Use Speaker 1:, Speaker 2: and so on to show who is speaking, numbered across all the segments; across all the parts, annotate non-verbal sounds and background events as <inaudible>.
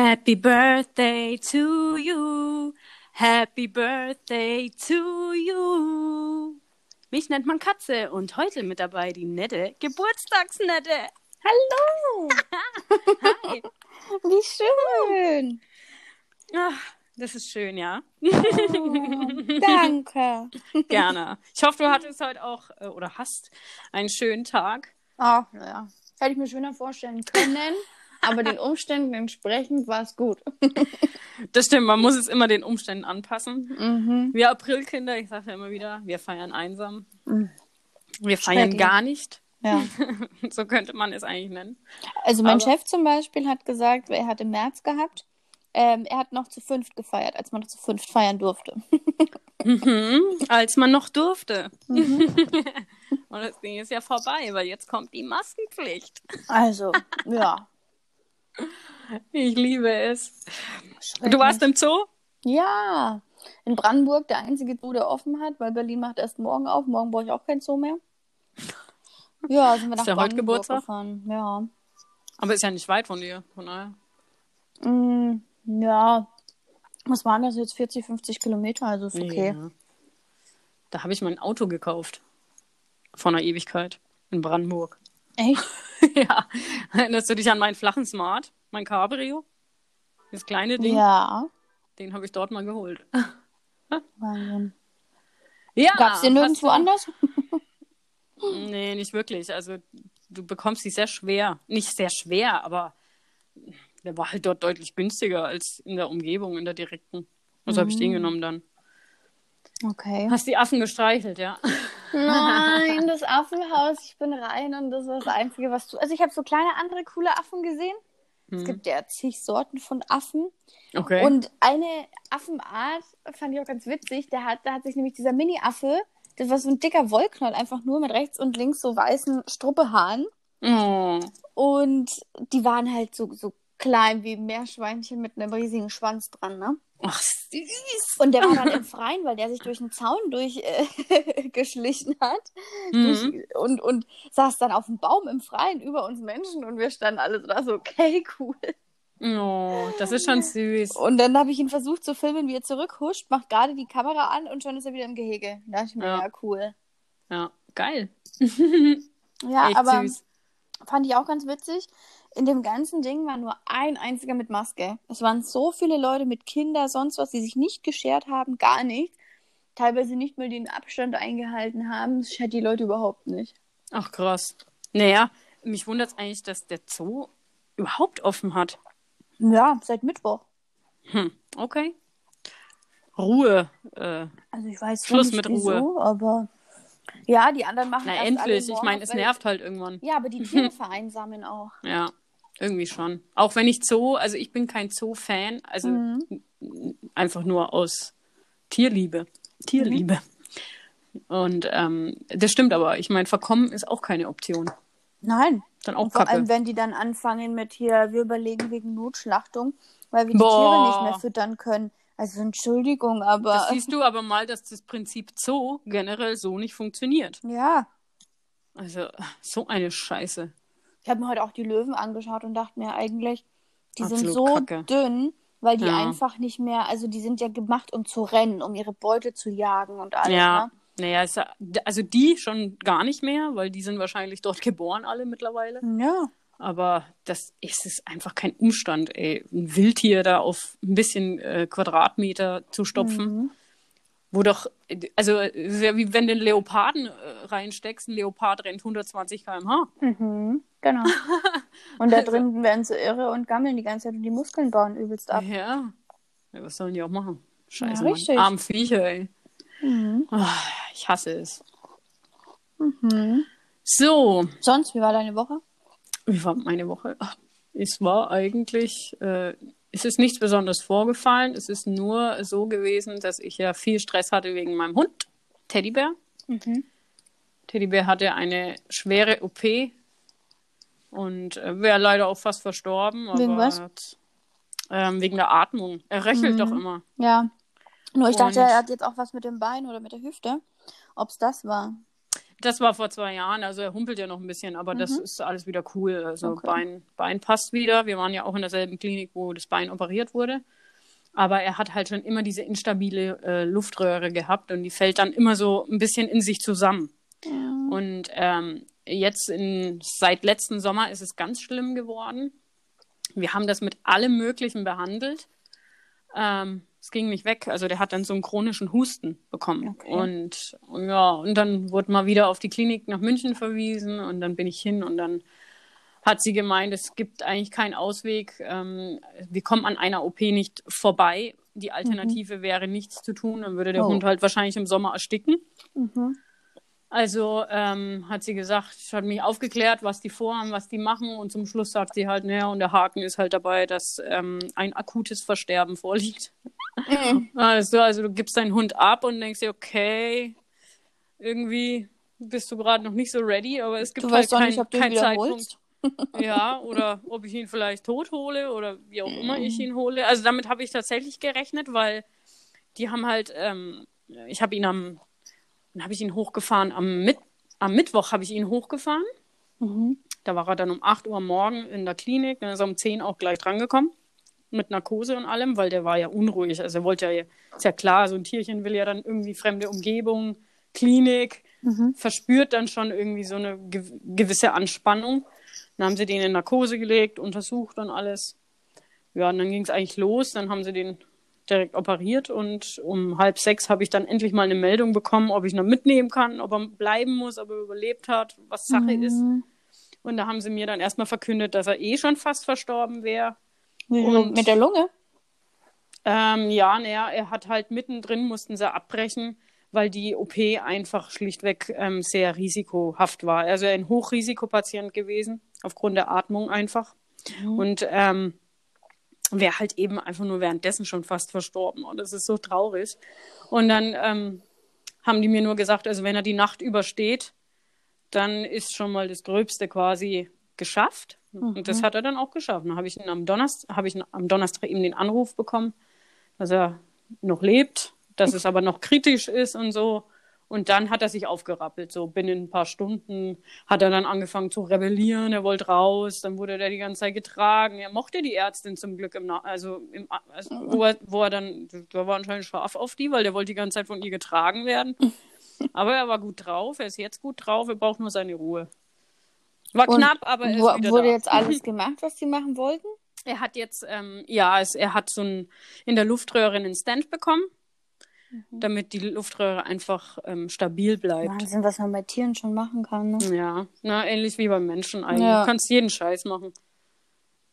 Speaker 1: Happy Birthday to you. Happy Birthday to you. Mich nennt man Katze und heute mit dabei die nette Geburtstagsnette.
Speaker 2: Hallo! <laughs>
Speaker 1: Hi.
Speaker 2: Wie schön!
Speaker 1: Ach, das ist schön, ja.
Speaker 2: Danke. <laughs>
Speaker 1: Gerne. Ich hoffe, du hattest heute auch äh, oder hast einen schönen Tag.
Speaker 2: Ach, ja. Hätte ich mir schöner vorstellen können, aber den Umständen entsprechend war es gut. <laughs>
Speaker 1: Das stimmt, man muss es immer den Umständen anpassen.
Speaker 2: Mhm.
Speaker 1: Wir Aprilkinder, ich sage ja immer wieder, wir feiern einsam.
Speaker 2: Mhm.
Speaker 1: Wir feiern gar nicht.
Speaker 2: Ja. <laughs>
Speaker 1: so könnte man es eigentlich nennen.
Speaker 2: Also mein
Speaker 1: Aber-
Speaker 2: Chef zum Beispiel hat gesagt, er hat im März gehabt, ähm, er hat noch zu fünft gefeiert, als man noch zu fünft feiern durfte. <laughs>
Speaker 1: Mhm, als man noch durfte.
Speaker 2: Mhm.
Speaker 1: Und das Ding ist ja vorbei, weil jetzt kommt die Maskenpflicht.
Speaker 2: Also, ja.
Speaker 1: Ich liebe es. Du warst im Zoo?
Speaker 2: Ja, in Brandenburg der einzige Zoo, der offen hat, weil Berlin macht erst morgen auf. Morgen brauche ich auch kein Zoo mehr. Ja, sind wir nach
Speaker 1: Ist ja heute
Speaker 2: Brandenburg
Speaker 1: Geburtstag?
Speaker 2: gefahren. Ja.
Speaker 1: Aber ist ja nicht weit von dir, von daher.
Speaker 2: Mm, ja. Was waren das jetzt? 40, 50 Kilometer, also ist okay.
Speaker 1: Ja. Da habe ich mein Auto gekauft. Vor einer Ewigkeit. In Brandenburg.
Speaker 2: Echt? <laughs>
Speaker 1: ja. Erinnerst du dich an meinen flachen Smart? Mein Cabrio? Das kleine Ding?
Speaker 2: Ja.
Speaker 1: Den habe ich dort mal geholt.
Speaker 2: Wahnsinn.
Speaker 1: Ja.
Speaker 2: Gab es den nirgendwo
Speaker 1: du-
Speaker 2: anders? <laughs>
Speaker 1: Nee, nicht wirklich. Also du bekommst sie sehr schwer. Nicht sehr schwer, aber der war halt dort deutlich günstiger als in der Umgebung, in der direkten. Also habe ich
Speaker 2: Mhm.
Speaker 1: den genommen dann.
Speaker 2: Okay.
Speaker 1: Hast die Affen gestreichelt, ja?
Speaker 2: Nein, <laughs> das Affenhaus, ich bin rein und das war das Einzige, was du. Also ich habe so kleine andere coole Affen gesehen. Es
Speaker 1: Hm.
Speaker 2: gibt ja zig Sorten von Affen.
Speaker 1: Okay.
Speaker 2: Und eine Affenart fand ich auch ganz witzig. Der hat, da hat sich nämlich dieser Mini-Affe, das war so ein dicker Wollknoll, einfach nur mit rechts und links so weißen Struppehaaren.
Speaker 1: oh.
Speaker 2: Und die waren halt so, so klein wie Meerschweinchen mit einem riesigen Schwanz dran, ne?
Speaker 1: Ach, süß.
Speaker 2: Und der war dann im <laughs> Freien, weil der sich durch einen Zaun durchgeschlichen äh, <laughs> hat.
Speaker 1: Mhm.
Speaker 2: Durch, und, und saß dann auf dem Baum im Freien über uns Menschen und wir standen alle so da so, okay, cool.
Speaker 1: Oh, das ist schon süß.
Speaker 2: Und dann habe ich ihn versucht zu filmen, wie er zurückhuscht, macht gerade die Kamera an und schon ist er wieder im Gehege. Da dachte ich mir,
Speaker 1: Ja.
Speaker 2: ja, cool.
Speaker 1: Ja, geil. <laughs>
Speaker 2: Ja,
Speaker 1: Echt
Speaker 2: aber
Speaker 1: süß.
Speaker 2: fand ich auch ganz witzig. In dem ganzen Ding war nur ein einziger mit Maske. Es waren so viele Leute mit Kindern, sonst was, die sich nicht geschert haben, gar nicht. Teilweise nicht mal den Abstand eingehalten haben. Das schert die Leute überhaupt nicht.
Speaker 1: Ach, krass. Naja, mich wundert es eigentlich, dass der Zoo überhaupt offen hat.
Speaker 2: Ja, seit Mittwoch.
Speaker 1: Hm, okay. Ruhe. Äh,
Speaker 2: Also ich weiß
Speaker 1: Schluss
Speaker 2: nicht
Speaker 1: mit
Speaker 2: wieso,
Speaker 1: Ruhe.
Speaker 2: aber ja, die anderen machen
Speaker 1: na, endlich. Ich meine, es nervt halt irgendwann.
Speaker 2: Ja, aber die Tiere <laughs> vereinsamen auch.
Speaker 1: Ja, irgendwie schon. Auch wenn ich Zoo, also ich bin kein Zoo-Fan, also
Speaker 2: Mhm.
Speaker 1: einfach nur aus Tierliebe. Tierliebe. Und ähm, das stimmt aber. Ich meine, verkommen ist auch keine Option.
Speaker 2: Nein.
Speaker 1: Dann auch
Speaker 2: vor
Speaker 1: Kacke.
Speaker 2: allem, wenn die dann anfangen mit hier, wir überlegen wegen Notschlachtung, weil wir die
Speaker 1: Boah.
Speaker 2: Tiere nicht mehr füttern können. Also Entschuldigung, aber
Speaker 1: Das siehst du aber mal, dass das Prinzip Zoo generell so nicht funktioniert.
Speaker 2: ja.
Speaker 1: Also, so eine Scheiße.
Speaker 2: Ich habe mir heute auch die Löwen angeschaut und dachte mir eigentlich, die sind
Speaker 1: Absolut
Speaker 2: so
Speaker 1: Kacke.
Speaker 2: dünn, weil die
Speaker 1: Ja.
Speaker 2: einfach nicht mehr, also die sind ja gemacht, um zu rennen, um ihre Beute zu jagen und alles.
Speaker 1: ja.
Speaker 2: Ne?
Speaker 1: Naja, ist ja, also die schon gar nicht mehr, weil die sind wahrscheinlich dort <laughs> geboren alle mittlerweile.
Speaker 2: Ja.
Speaker 1: Aber das ist es einfach kein Umstand, ey. Ein Wildtier da auf ein bisschen äh, Quadratmeter zu stopfen.
Speaker 2: Mhm.
Speaker 1: Wo doch, also ja wie wenn du einen Leoparden äh, reinsteckst, ein Leopard rennt 120 km/h.
Speaker 2: Mhm. Genau. <laughs> Und da drin werden sie irre und gammeln die ganze Zeit und die Muskeln bauen übelst ab.
Speaker 1: Ja. ja. Was sollen die auch machen? Scheiße,
Speaker 2: Ja,
Speaker 1: Mann.
Speaker 2: richtig.
Speaker 1: Arm Viecher, ey.
Speaker 2: Mhm.
Speaker 1: Ah, ich hasse es.
Speaker 2: Mhm.
Speaker 1: So,
Speaker 2: Sonst, wie war deine Woche?
Speaker 1: wie war meine Woche? Es war eigentlich, äh, es ist nichts Besonderes vorgefallen. Es ist nur so gewesen, dass ich ja viel Stress hatte wegen meinem Hund, Teddybär.
Speaker 2: Mhm.
Speaker 1: Teddybär hatte eine schwere OP und äh, wäre leider auch fast verstorben. Aber
Speaker 2: Wegen was?
Speaker 1: Hat, ähm, wegen der Atmung. Er röchelt
Speaker 2: Mhm.
Speaker 1: doch immer.
Speaker 2: Ja. Nur ich dachte,
Speaker 1: Und-
Speaker 2: er hat jetzt auch was mit dem Bein oder mit der Hüfte. Ob es das war.
Speaker 1: Das war vor zwei Jahren, also er humpelt ja noch ein bisschen, aber mhm. das ist alles wieder cool. Also okay. Bein, Bein passt wieder. Wir waren ja auch in derselben Klinik, wo das Bein operiert wurde. Aber er hat halt schon immer diese instabile äh, Luftröhre gehabt und die fällt dann immer so ein bisschen in sich zusammen. Ja. Und ähm, jetzt in, seit letzten Sommer ist es ganz schlimm geworden. Wir haben das mit allem Möglichen behandelt. Ähm, es ging nicht weg. Also der hat dann so einen chronischen Husten bekommen. Okay. Und, und, ja, und dann wurde mal wieder auf die Klinik nach München verwiesen und dann bin ich hin und dann hat sie gemeint, es gibt eigentlich keinen Ausweg. Ähm, wir kommen an einer OP nicht vorbei. Die Alternative mhm. wäre nichts zu tun, dann würde der oh. Hund halt wahrscheinlich im Sommer ersticken. Mhm. Also ähm, hat sie gesagt, hat mich aufgeklärt, was die vorhaben, was die machen und zum Schluss sagt sie halt, naja, und der Haken ist halt dabei, dass ähm, ein akutes Versterben vorliegt. Mhm. <laughs> Also, also du gibst deinen Hund ab und denkst dir, okay, irgendwie bist du gerade noch nicht so ready, aber es gibt du halt keinen kein Zeitpunkt. <laughs> ja, oder ob ich ihn vielleicht tot hole oder wie auch immer ich mhm. ihn hole. Also damit habe ich tatsächlich gerechnet, weil die haben halt, ähm, ich habe ihn am, dann habe ich ihn hochgefahren, am, Mit am Mittwoch habe ich ihn hochgefahren. Mhm. Da war er dann um 8 Uhr morgen in der Klinik, dann ist er um 10 auch gleich drangekommen mit Narkose und allem, weil der war ja unruhig. Also er wollte ja, ist ja klar, so ein Tierchen will ja dann irgendwie fremde Umgebung, Klinik, mhm. verspürt dann schon irgendwie so eine gewisse Anspannung. Dann haben sie den in Narkose gelegt, untersucht und alles. Ja, und dann ging es eigentlich los. Dann haben sie den direkt operiert und um halb sechs habe ich dann endlich mal eine Meldung bekommen, ob ich noch mitnehmen kann, ob er bleiben muss, ob er überlebt hat, was Sache mhm. ist. Und da haben sie mir dann erstmal verkündet, dass er eh schon fast verstorben wäre.
Speaker 2: Und, mit der Lunge?
Speaker 1: Ähm, ja, naja, er hat halt mittendrin, mussten sie abbrechen, weil die OP einfach schlichtweg ähm, sehr risikohaft war. Also ein Hochrisikopatient gewesen, aufgrund der Atmung einfach. Mhm. Und ähm, wäre halt eben einfach nur währenddessen schon fast verstorben. Und das ist so traurig. Und dann ähm, haben die mir nur gesagt, also wenn er die Nacht übersteht, dann ist schon mal das Gröbste quasi geschafft. Mhm. Und das mhm. hat er dann auch geschafft. Dann habe ich am Donnerstag, habe ich am Donnerstag eben den Anruf bekommen, dass er noch lebt, dass es aber noch kritisch ist und so. Und dann hat er sich aufgerappelt. So binnen ein paar Stunden hat er dann angefangen zu rebellieren. Er wollte raus. Dann wurde er die ganze Zeit getragen. Er mochte die Ärztin zum Glück im, Na also, im, also wo, er, wo er dann, da war anscheinend scharf auf die, weil der wollte die ganze Zeit von ihr getragen werden. Aber er war gut drauf. Er ist jetzt gut drauf. Er braucht nur seine Ruhe. War und knapp, aber er ist
Speaker 2: wo, Wurde da. jetzt alles gemacht, was sie machen wollten?
Speaker 1: Er hat jetzt, ähm, ja, es, er hat so ein, in der Luftröhre einen Stand bekommen, mhm. damit die Luftröhre einfach ähm, stabil bleibt.
Speaker 2: Wahnsinn, was man bei Tieren schon machen kann, ne?
Speaker 1: Ja, na, ähnlich wie beim Menschen eigentlich. Ja. Du kannst jeden Scheiß machen,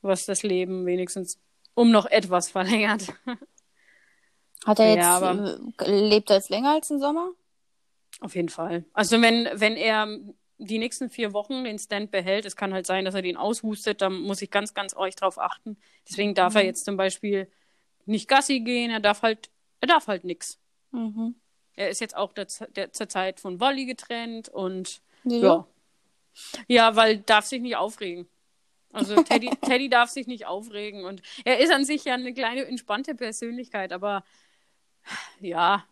Speaker 1: was das Leben wenigstens um noch etwas verlängert. <laughs>
Speaker 2: Hat er jetzt, ja, aber, äh, lebt er jetzt länger als im Sommer?
Speaker 1: Auf jeden Fall. Also wenn, wenn er die nächsten vier Wochen den Stand behält. Es kann halt sein, dass er den aushustet. Da muss ich ganz, ganz euch drauf achten. Deswegen darf mhm. er jetzt zum Beispiel nicht Gassi gehen. Er darf halt, er darf halt nix. Mhm. Er ist jetzt auch der, der, zur Zeit von Wolli getrennt und ja. ja. Ja, weil darf sich nicht aufregen. Also <laughs> Teddy, Teddy darf sich nicht aufregen und er ist an sich ja eine kleine entspannte Persönlichkeit, aber ja,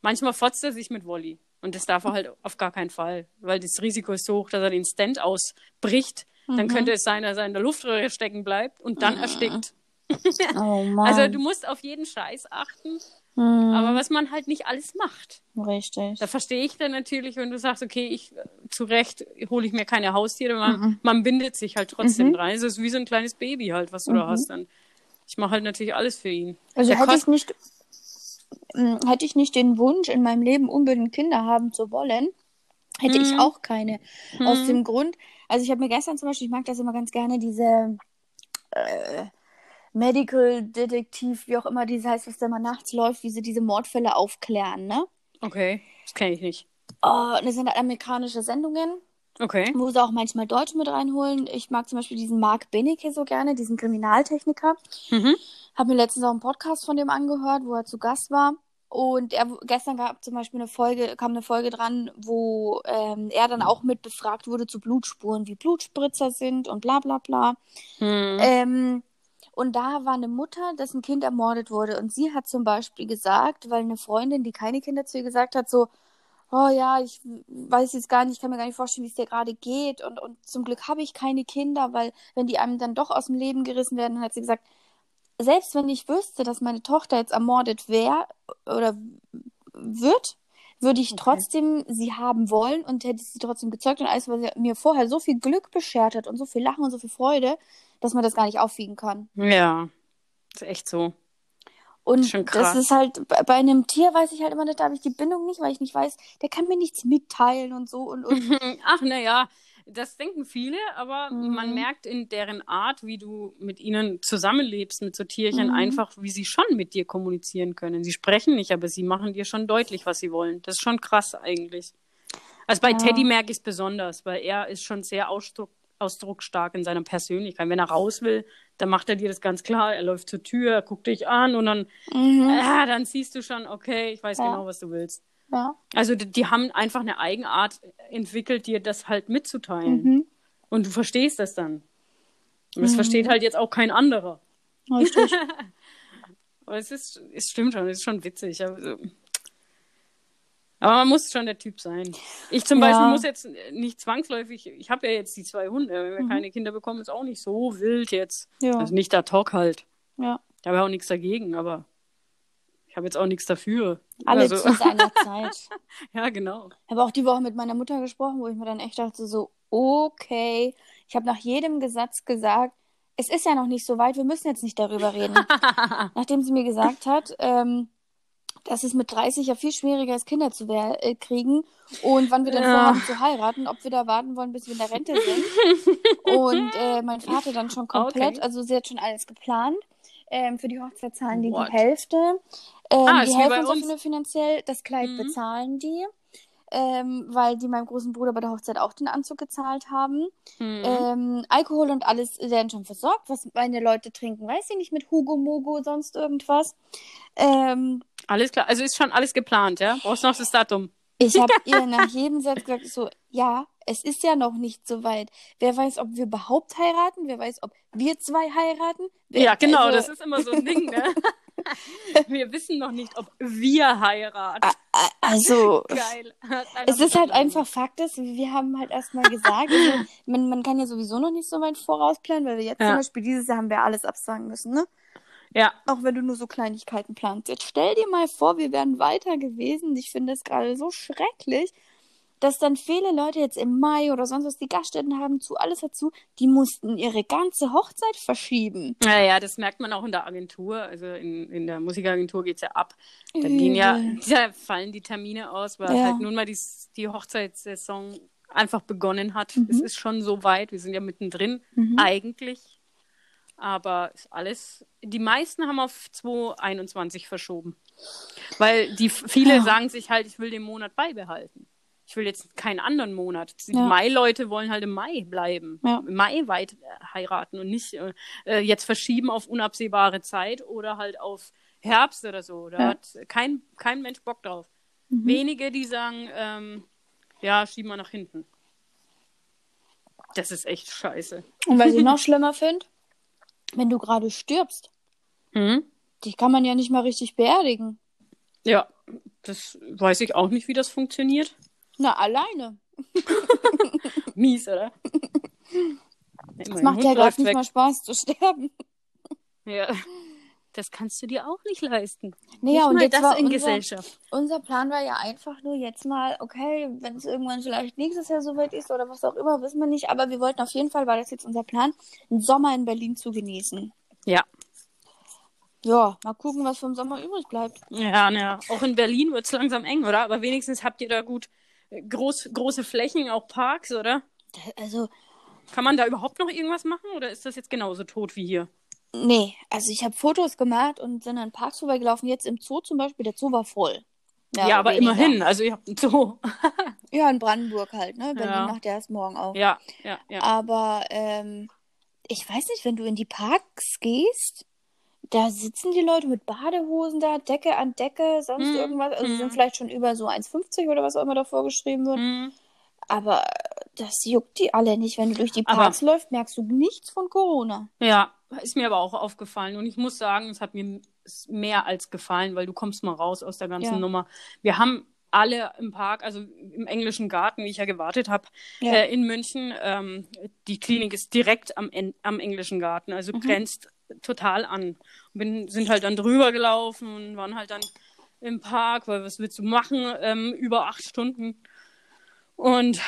Speaker 1: manchmal fotzt er sich mit Wolli. Und das darf er halt auf gar keinen Fall, weil das Risiko ist so hoch, dass er den Stand ausbricht. Mhm. Dann könnte es sein, dass er in der Luftröhre stecken bleibt und dann mhm. erstickt. Oh <laughs> Mann. Also du musst auf jeden Scheiß achten, mhm. aber was man halt nicht alles macht.
Speaker 2: Richtig.
Speaker 1: Da verstehe ich dann natürlich, wenn du sagst, okay, ich zu Recht hole ich mir keine Haustiere, man, mhm. man bindet sich halt trotzdem mhm. rein. Es ist wie so ein kleines Baby halt, was du da mhm. hast. Dann ich mache halt natürlich alles für ihn.
Speaker 2: Also Der hätte ich nicht hm, hätte ich nicht den Wunsch, in meinem Leben unbedingt Kinder haben zu wollen, hätte hm. ich auch keine. Hm. Aus dem Grund, also ich habe mir gestern zum Beispiel, ich mag das immer ganz gerne, diese äh, Medical Detektiv, wie auch immer diese heißt, was da mal nachts läuft, wie sie diese Mordfälle aufklären, ne?
Speaker 1: Okay, das kenne ich nicht.
Speaker 2: Oh, das sind halt amerikanische Sendungen.
Speaker 1: Okay.
Speaker 2: Wo sie auch manchmal Deutsche mit reinholen. Ich mag zum Beispiel diesen Mark Benecke so gerne, diesen Kriminaltechniker. Mhm. Habe mir letztens auch einen Podcast von dem angehört, wo er zu Gast war. Und er gestern gab zum Beispiel eine Folge, kam eine Folge dran, wo ähm, er dann auch mit befragt wurde zu Blutspuren, wie Blutspritzer sind und bla bla bla. Hm. Ähm, und da war eine Mutter, dessen Kind ermordet wurde. Und sie hat zum Beispiel gesagt, weil eine Freundin, die keine Kinder zu ihr gesagt hat, so, oh ja, ich weiß jetzt gar nicht, ich kann mir gar nicht vorstellen, wie es dir gerade geht. Und, und zum Glück habe ich keine Kinder, weil wenn die einem dann doch aus dem Leben gerissen werden, hat sie gesagt, selbst wenn ich wüsste, dass meine Tochter jetzt ermordet wäre oder wird, würde ich
Speaker 1: Okay.
Speaker 2: trotzdem sie haben wollen und hätte sie trotzdem gezeugt und alles, weil sie mir vorher so viel Glück beschert hat und so viel Lachen und so viel Freude, dass man das gar nicht aufwiegen kann.
Speaker 1: Ja, ist echt so.
Speaker 2: Und das ist halt, bei bei einem Tier weiß ich halt immer nicht, da habe ich die Bindung nicht, weil ich nicht weiß, der kann mir nichts mitteilen und so und, und <laughs>
Speaker 1: Ach, naja, das denken viele, aber
Speaker 2: Mhm.
Speaker 1: man merkt in deren Art, wie du mit ihnen zusammenlebst, mit so Tierchen,
Speaker 2: Mhm.
Speaker 1: einfach, wie sie schon mit dir kommunizieren können. Sie sprechen nicht, aber sie machen dir schon deutlich, was sie wollen. Das ist schon krass eigentlich. Also bei
Speaker 2: Ja.
Speaker 1: Teddy merke ich es besonders, weil er ist schon sehr ausdruck, ausdrucksstark in seiner Persönlichkeit. Wenn er raus will, dann macht er dir das ganz klar. Er läuft zur Tür, er guckt dich an und dann,
Speaker 2: Mhm.
Speaker 1: ah, dann siehst du schon, okay, ich weiß
Speaker 2: Ja.
Speaker 1: genau, was du willst.
Speaker 2: Ja.
Speaker 1: Also die, die haben einfach eine Eigenart entwickelt, dir das halt mitzuteilen.
Speaker 2: Mhm.
Speaker 1: Und du verstehst das dann. Und das
Speaker 2: Mhm.
Speaker 1: versteht halt jetzt auch kein anderer.
Speaker 2: Richtig. <laughs>
Speaker 1: Aber es ist, es stimmt schon, es ist schon witzig. Also, aber man muss schon der Typ sein. Ich zum
Speaker 2: Ja.
Speaker 1: Beispiel muss jetzt nicht zwangsläufig, ich habe ja jetzt die zwei Hunde, wenn wir
Speaker 2: Mhm.
Speaker 1: keine Kinder bekommen, ist auch nicht so wild jetzt.
Speaker 2: Ja.
Speaker 1: Also nicht der Talk halt.
Speaker 2: ja.
Speaker 1: Da habe ich auch nichts dagegen, aber ich habe jetzt auch nichts dafür.
Speaker 2: Alle
Speaker 1: also,
Speaker 2: zu seiner <laughs> Zeit.
Speaker 1: ja, genau.
Speaker 2: Ich habe auch die Woche mit meiner Mutter gesprochen, wo ich mir dann echt dachte, so, okay. Ich habe nach jedem Gesatz gesagt, es ist ja noch nicht so weit, wir müssen jetzt nicht darüber reden. <laughs> Nachdem sie mir gesagt hat, ähm, dass es mit 30 ja viel schwieriger ist, Kinder zu äh, kriegen und wann wir dann
Speaker 1: Ja.
Speaker 2: vorhaben zu heiraten, ob wir da warten wollen, bis wir in der Rente sind. Und äh, mein Vater dann schon <laughs> komplett,
Speaker 1: Okay.
Speaker 2: also sie hat schon alles geplant. Ähm, für die Hochzeit zahlen die
Speaker 1: What?
Speaker 2: die Hälfte. Ähm,
Speaker 1: Ah,
Speaker 2: die helfen uns auch finanziell. Das Kleid
Speaker 1: Mhm.
Speaker 2: bezahlen die. Ähm, weil die meinem großen Bruder bei der Hochzeit auch den Anzug gezahlt haben.
Speaker 1: Hm.
Speaker 2: Ähm, Alkohol und alles werden schon versorgt. Was meine Leute trinken, weiß ich nicht, mit Hugo Mogo, sonst irgendwas. Ähm,
Speaker 1: Alles klar. Also ist schon alles geplant, ja? Brauchst noch das Datum.
Speaker 2: ich habe <laughs> ihr nach jedem Satz gesagt, so, ja, es ist ja noch nicht so weit. Wer weiß, ob wir überhaupt heiraten? Wer weiß, ob wir zwei heiraten? Wer,
Speaker 1: Ja, genau,
Speaker 2: also,
Speaker 1: das ist immer so ein Ding, ne? <laughs> <laughs> Wir wissen noch nicht, ob wir heiraten.
Speaker 2: Also, <laughs>
Speaker 1: Geil.
Speaker 2: es ist halt einfach Fakt, ist, wir haben halt erstmal gesagt, also, <laughs> man, man kann ja sowieso noch nicht so weit vorausplanen, weil wir jetzt
Speaker 1: Ja.
Speaker 2: zum Beispiel dieses Jahr haben wir alles absagen müssen, ne?
Speaker 1: Ja,
Speaker 2: Auch wenn du nur so Kleinigkeiten planst. Jetzt stell dir mal vor, wir wären weiter gewesen. Ich finde es gerade so schrecklich, dass dann viele Leute jetzt im Mai oder sonst was die Gaststätten haben, zu alles dazu, die mussten ihre ganze Hochzeit verschieben.
Speaker 1: naja, das merkt man auch in der Agentur. Also in, in der Musikagentur geht's ja ab. Da gehen ja, <laughs> da fallen die Termine aus, weil
Speaker 2: Ja.
Speaker 1: halt nun mal die, die Hochzeitssaison einfach begonnen hat.
Speaker 2: Mhm.
Speaker 1: Es ist schon so weit. Wir sind ja mittendrin,
Speaker 2: Mhm.
Speaker 1: eigentlich. Aber ist alles, die meisten haben auf 2021 verschoben. Weil die viele
Speaker 2: Ja.
Speaker 1: sagen sich halt, ich will den Monat beibehalten. Ich will jetzt keinen anderen Monat. Die
Speaker 2: Ja.
Speaker 1: Mai-Leute wollen halt im Mai bleiben.
Speaker 2: Ja.
Speaker 1: Im Mai weit äh, heiraten und nicht äh, äh, jetzt verschieben auf unabsehbare Zeit oder halt auf Herbst oder so. Da
Speaker 2: Ja.
Speaker 1: hat kein, kein Mensch Bock drauf.
Speaker 2: Mhm.
Speaker 1: Wenige, die sagen, ähm, ja, schieben wir nach hinten. Das ist echt scheiße.
Speaker 2: Und was ich <laughs> noch schlimmer finde, wenn du gerade stirbst,
Speaker 1: Mhm.
Speaker 2: die kann man ja nicht mal richtig beerdigen.
Speaker 1: Ja, das weiß ich auch nicht, wie das funktioniert.
Speaker 2: Na, alleine. <laughs>
Speaker 1: Mies, oder?
Speaker 2: Es macht ja gerade nicht mal Spaß zu sterben.
Speaker 1: Ja. Das kannst du dir auch nicht leisten.
Speaker 2: Naja,
Speaker 1: nicht
Speaker 2: und
Speaker 1: mal
Speaker 2: jetzt
Speaker 1: das
Speaker 2: war
Speaker 1: in
Speaker 2: unser,
Speaker 1: Gesellschaft.
Speaker 2: unser Plan war ja einfach nur jetzt mal, okay, wenn es irgendwann vielleicht nächstes Jahr soweit ist oder was auch immer, wissen wir nicht. Aber wir wollten auf jeden Fall, war das jetzt unser Plan, einen Sommer in Berlin zu genießen.
Speaker 1: Ja.
Speaker 2: Ja, mal gucken, was vom Sommer übrig bleibt.
Speaker 1: Ja, na, auch in Berlin wird es langsam eng, oder? Aber wenigstens habt ihr da gut groß, große Flächen, auch Parks, oder?
Speaker 2: Also,
Speaker 1: Kann man da überhaupt noch irgendwas machen oder ist das jetzt genauso tot wie hier?
Speaker 2: nee, also ich habe Fotos gemacht und sind an Parks vorbeigelaufen. Jetzt im Zoo zum Beispiel, der Zoo war voll.
Speaker 1: Ja,
Speaker 2: oder
Speaker 1: aber
Speaker 2: weniger.
Speaker 1: immerhin. Also ihr habt einen Zoo. <laughs>
Speaker 2: Ja, in Brandenburg halt, ne? Berlin
Speaker 1: Ja.
Speaker 2: macht ja erst morgen auf.
Speaker 1: ja, ja, ja.
Speaker 2: Aber ähm, ich weiß nicht, wenn du in die Parks gehst, da sitzen die Leute mit Badehosen da, Decke an Decke, sonst
Speaker 1: Mhm.
Speaker 2: irgendwas. Also
Speaker 1: Mhm.
Speaker 2: sind vielleicht schon über so 1,50 oder was auch immer davor geschrieben wird.
Speaker 1: Mhm.
Speaker 2: Aber das juckt die alle nicht. Wenn du durch die
Speaker 1: Aber-
Speaker 2: Parks läufst, merkst du nichts von Corona.
Speaker 1: Ja, ist mir aber auch aufgefallen. Und ich muss sagen, es hat mir mehr als gefallen, weil du kommst mal raus aus der ganzen
Speaker 2: Ja.
Speaker 1: Nummer. Wir haben alle im Park, also im englischen Garten, wie ich ja gewartet habe,
Speaker 2: Ja.
Speaker 1: äh, in München. Ähm, die Klinik ist direkt am, am englischen Garten, also
Speaker 2: Mhm.
Speaker 1: grenzt total an. Bin, sind halt dann drüber gelaufen und waren halt dann im Park, weil was willst du machen? Ähm, über acht Stunden. Und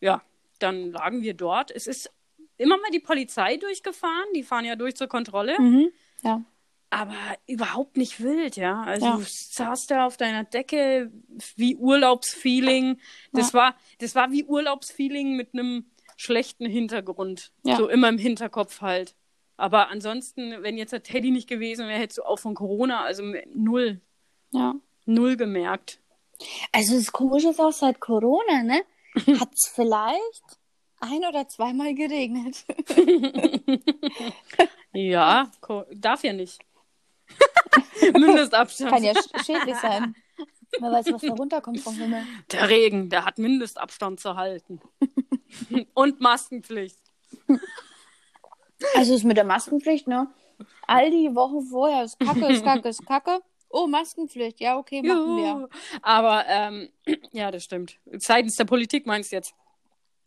Speaker 1: ja, dann lagen wir dort. Es ist immer mal die Polizei durchgefahren, die fahren ja durch zur Kontrolle.
Speaker 2: Mhm. Ja.
Speaker 1: Aber überhaupt nicht wild, ja. Also
Speaker 2: Ja.
Speaker 1: du saßt da auf deiner Decke wie Urlaubsfeeling. Das war, das war wie Urlaubsfeeling mit einem schlechten Hintergrund.
Speaker 2: Ja.
Speaker 1: So immer im Hinterkopf halt. Aber ansonsten, wenn jetzt der Teddy nicht gewesen wäre, hättest du auch von Corona, also null,
Speaker 2: Ja.
Speaker 1: null gemerkt.
Speaker 2: Also das Komische ist auch seit Corona, ne? <laughs> Hat es vielleicht ein oder zweimal geregnet. <laughs>
Speaker 1: Ja, darf ja nicht. <laughs> Mindestabstand.
Speaker 2: Kann ja sch- schädlich sein. Wer weiß, was da runterkommt vom Himmel.
Speaker 1: Der Regen, der hat Mindestabstand zu halten. Und Maskenpflicht.
Speaker 2: Also ist mit der Maskenpflicht, ne? All die Wochen vorher ist Kacke, ist <laughs> Kacke, ist Kacke. Oh, Maskenpflicht. Ja, okay, machen wir.
Speaker 1: Juhu. Aber ähm, <clears throat> ja, das stimmt. Seitens der Politik meinst du jetzt?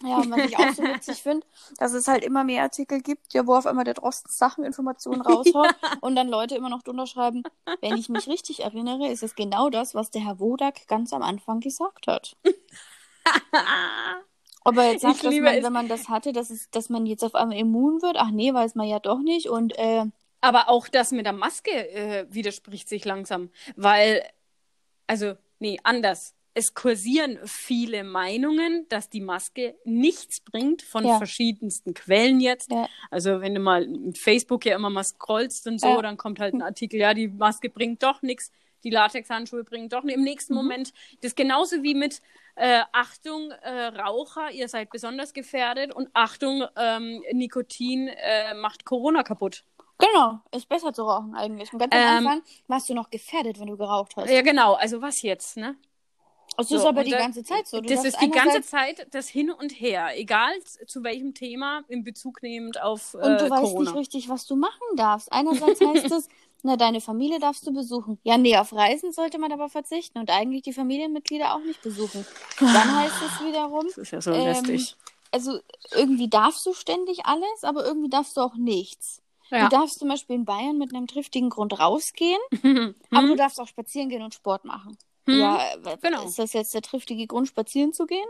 Speaker 2: Ja, und was ich auch so witzig <laughs> finde, dass es halt immer mehr Artikel gibt, ja, wo auf einmal der Drosten Sacheninformationen raushaut <laughs> und dann Leute immer noch drunter schreiben, wenn ich mich richtig erinnere, ist es genau das, was der Herr Wodak ganz am Anfang gesagt hat. Aber jetzt sagt, dass man, wenn man das hatte, dass, es, dass man jetzt auf einmal immun wird. Ach nee, weiß man ja doch nicht. Und äh,
Speaker 1: Aber auch das mit der Maske äh, widerspricht sich langsam, weil, also, nee, anders. Es kursieren viele Meinungen, dass die Maske nichts bringt von
Speaker 2: Ja.
Speaker 1: verschiedensten Quellen jetzt.
Speaker 2: Ja.
Speaker 1: Also wenn du mal mit Facebook ja immer mal scrollst und so,
Speaker 2: Ja.
Speaker 1: dann kommt halt ein Artikel, ja, die Maske bringt doch nichts, die Latexhandschuhe bringen doch. Im nächsten
Speaker 2: Mhm.
Speaker 1: Moment, das genauso wie mit äh, Achtung, äh, Raucher, ihr seid besonders gefährdet und Achtung, ähm, Nikotin äh, macht Corona kaputt.
Speaker 2: genau, ist besser zu rauchen eigentlich. Und ganz am
Speaker 1: Ähm,
Speaker 2: Anfang warst du noch gefährdet, wenn du geraucht hast.
Speaker 1: Ja, genau. Also was jetzt, ne?
Speaker 2: Es ist
Speaker 1: So,
Speaker 2: aber
Speaker 1: und
Speaker 2: die
Speaker 1: da-
Speaker 2: ganze Zeit so. Du
Speaker 1: das ist die ganze Zeit das Hin und Her, egal zu welchem Thema, in Bezug nehmend auf äh,
Speaker 2: Und du weißt
Speaker 1: Corona.
Speaker 2: nicht richtig, was du machen darfst. Einerseits heißt es, <laughs> na, deine Familie darfst du besuchen. Ja, nee, auf Reisen sollte man aber verzichten und eigentlich die Familienmitglieder auch nicht besuchen. Dann heißt es wiederum,
Speaker 1: Das ist ja so
Speaker 2: ähm,
Speaker 1: lästig.
Speaker 2: also irgendwie darfst du ständig alles, aber irgendwie darfst du auch nichts.
Speaker 1: Ja.
Speaker 2: Du darfst zum Beispiel in Bayern mit einem triftigen Grund rausgehen, <laughs> aber du darfst auch spazieren gehen und Sport machen.
Speaker 1: Hm.
Speaker 2: Ja,
Speaker 1: Genau.
Speaker 2: ist das jetzt der triftige Grund, spazieren zu gehen?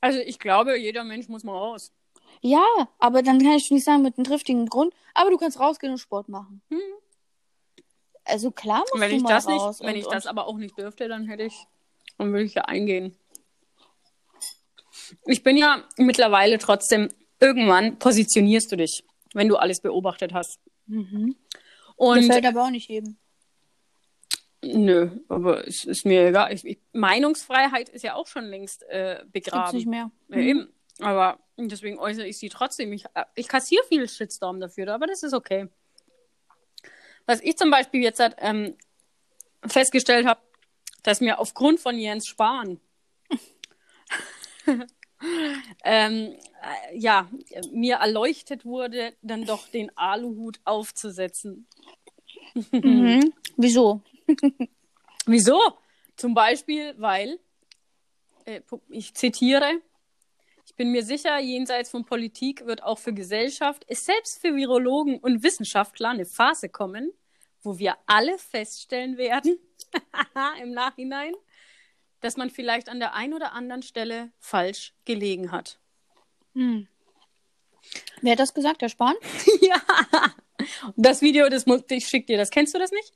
Speaker 1: Also ich glaube, jeder Mensch muss mal raus.
Speaker 2: Ja, aber dann kann ich nicht sagen mit einem triftigen Grund, aber du kannst rausgehen und Sport machen.
Speaker 1: Hm.
Speaker 2: Also klar musst
Speaker 1: wenn
Speaker 2: du
Speaker 1: ich
Speaker 2: mal
Speaker 1: das
Speaker 2: raus.
Speaker 1: nicht, wenn
Speaker 2: und,
Speaker 1: ich das aber auch nicht dürfte, dann hätte ich, dann würde ich ja eingehen. Ich bin ja mittlerweile trotzdem, irgendwann positionierst du dich, wenn du alles beobachtet hast.
Speaker 2: Mhm. Das
Speaker 1: Und
Speaker 2: fällt aber auch nicht jedem.
Speaker 1: Nö, aber es ist mir egal. Ich, ich, Meinungsfreiheit ist ja auch schon längst äh,
Speaker 2: Gibt's
Speaker 1: begraben.
Speaker 2: nicht mehr.
Speaker 1: Ja, eben. Aber deswegen äußere ich sie trotzdem. Ich, äh, ich kassiere viel Shitstorm dafür, aber das ist okay. Was ich zum Beispiel jetzt halt, ähm, festgestellt habe, dass mir aufgrund von Jens Spahn <laughs> ähm, äh, ja, mir erleuchtet wurde, dann doch den Aluhut aufzusetzen.
Speaker 2: Mhm. <laughs> Wieso? <laughs>
Speaker 1: Wieso? Zum Beispiel, weil, äh, ich zitiere, ich bin mir sicher, jenseits von Politik wird auch für Gesellschaft, es selbst für Virologen und Wissenschaftler eine Phase kommen, wo wir alle feststellen werden, <laughs> im Nachhinein, dass man vielleicht an der einen oder anderen Stelle falsch gelegen hat.
Speaker 2: Hm. Wer hat das gesagt, der Spahn? <laughs>
Speaker 1: ja. Das Video, das ich schick dir, das kennst du das nicht?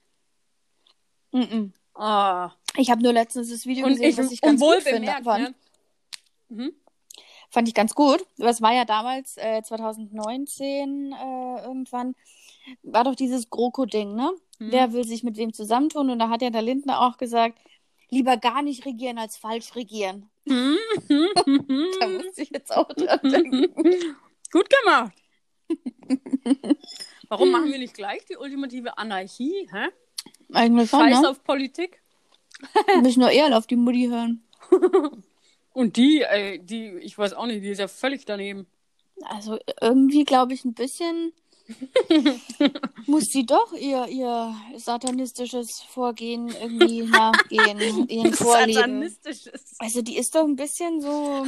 Speaker 2: Mhm.
Speaker 1: Ah.
Speaker 2: Ich habe nur letztens das Video
Speaker 1: Und
Speaker 2: gesehen,
Speaker 1: ich,
Speaker 2: was ich ganz gut finde. Fand.
Speaker 1: ne? Mhm.
Speaker 2: fand ich ganz gut. Das war ja damals, äh, 2019 äh, irgendwann, war doch dieses GroKo-Ding, ne?
Speaker 1: Mhm.
Speaker 2: Wer will sich mit wem zusammentun? Und da hat ja der Lindner auch gesagt, lieber gar nicht regieren als falsch regieren.
Speaker 1: Mhm. <laughs>
Speaker 2: Da musste ich jetzt auch dran denken. <laughs>
Speaker 1: Gut gemacht. Warum machen wir nicht gleich die ultimative Anarchie? Hä?
Speaker 2: Eigentlich schon,
Speaker 1: Scheiß
Speaker 2: ne?
Speaker 1: auf Politik. <laughs>
Speaker 2: Müssen nur eher auf die Mutti hören. <laughs>
Speaker 1: Und die, ey, die, ich weiß auch nicht, die ist ja völlig daneben.
Speaker 2: Also irgendwie glaube ich ein bisschen, <laughs> muss sie doch ihr, ihr satanistisches Vorgehen irgendwie nachgehen, ihren Vorlieben.
Speaker 1: Satanistisches.
Speaker 2: Also die ist doch ein bisschen so.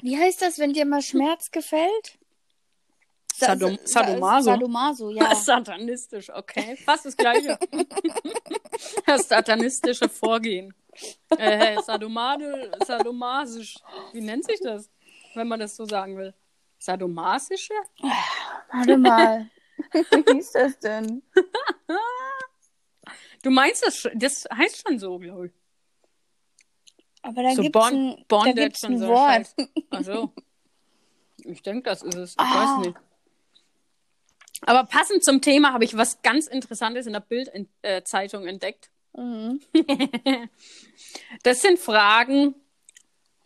Speaker 2: Wie heißt das, wenn dir mal Schmerz gefällt? Sa-
Speaker 1: Sadom-
Speaker 2: sa-
Speaker 1: Sadomaso.
Speaker 2: Sadomaso, ja. <laughs>
Speaker 1: Satanistisch, okay. Fast das gleiche. <laughs> das satanistische Vorgehen. Äh, Sadomade, sadomasisch. Wie nennt sich das, wenn man das so sagen will? Sadomasische?
Speaker 2: Warte mal. <laughs> Wie hieß das denn?
Speaker 1: Du meinst das schon, das heißt schon so, glaube ich.
Speaker 2: Aber da
Speaker 1: so
Speaker 2: gibt's
Speaker 1: Bon-
Speaker 2: ein, da
Speaker 1: Bondage
Speaker 2: gibt's
Speaker 1: und
Speaker 2: ein
Speaker 1: so
Speaker 2: Wort.
Speaker 1: Scheiß. Ach so. Ich denke, das ist es. Ich
Speaker 2: Ah.
Speaker 1: weiß nicht. Aber passend zum Thema habe ich was ganz Interessantes in der Bild-Zeitung entdeckt.
Speaker 2: Mhm. <laughs>
Speaker 1: Das sind Fragen,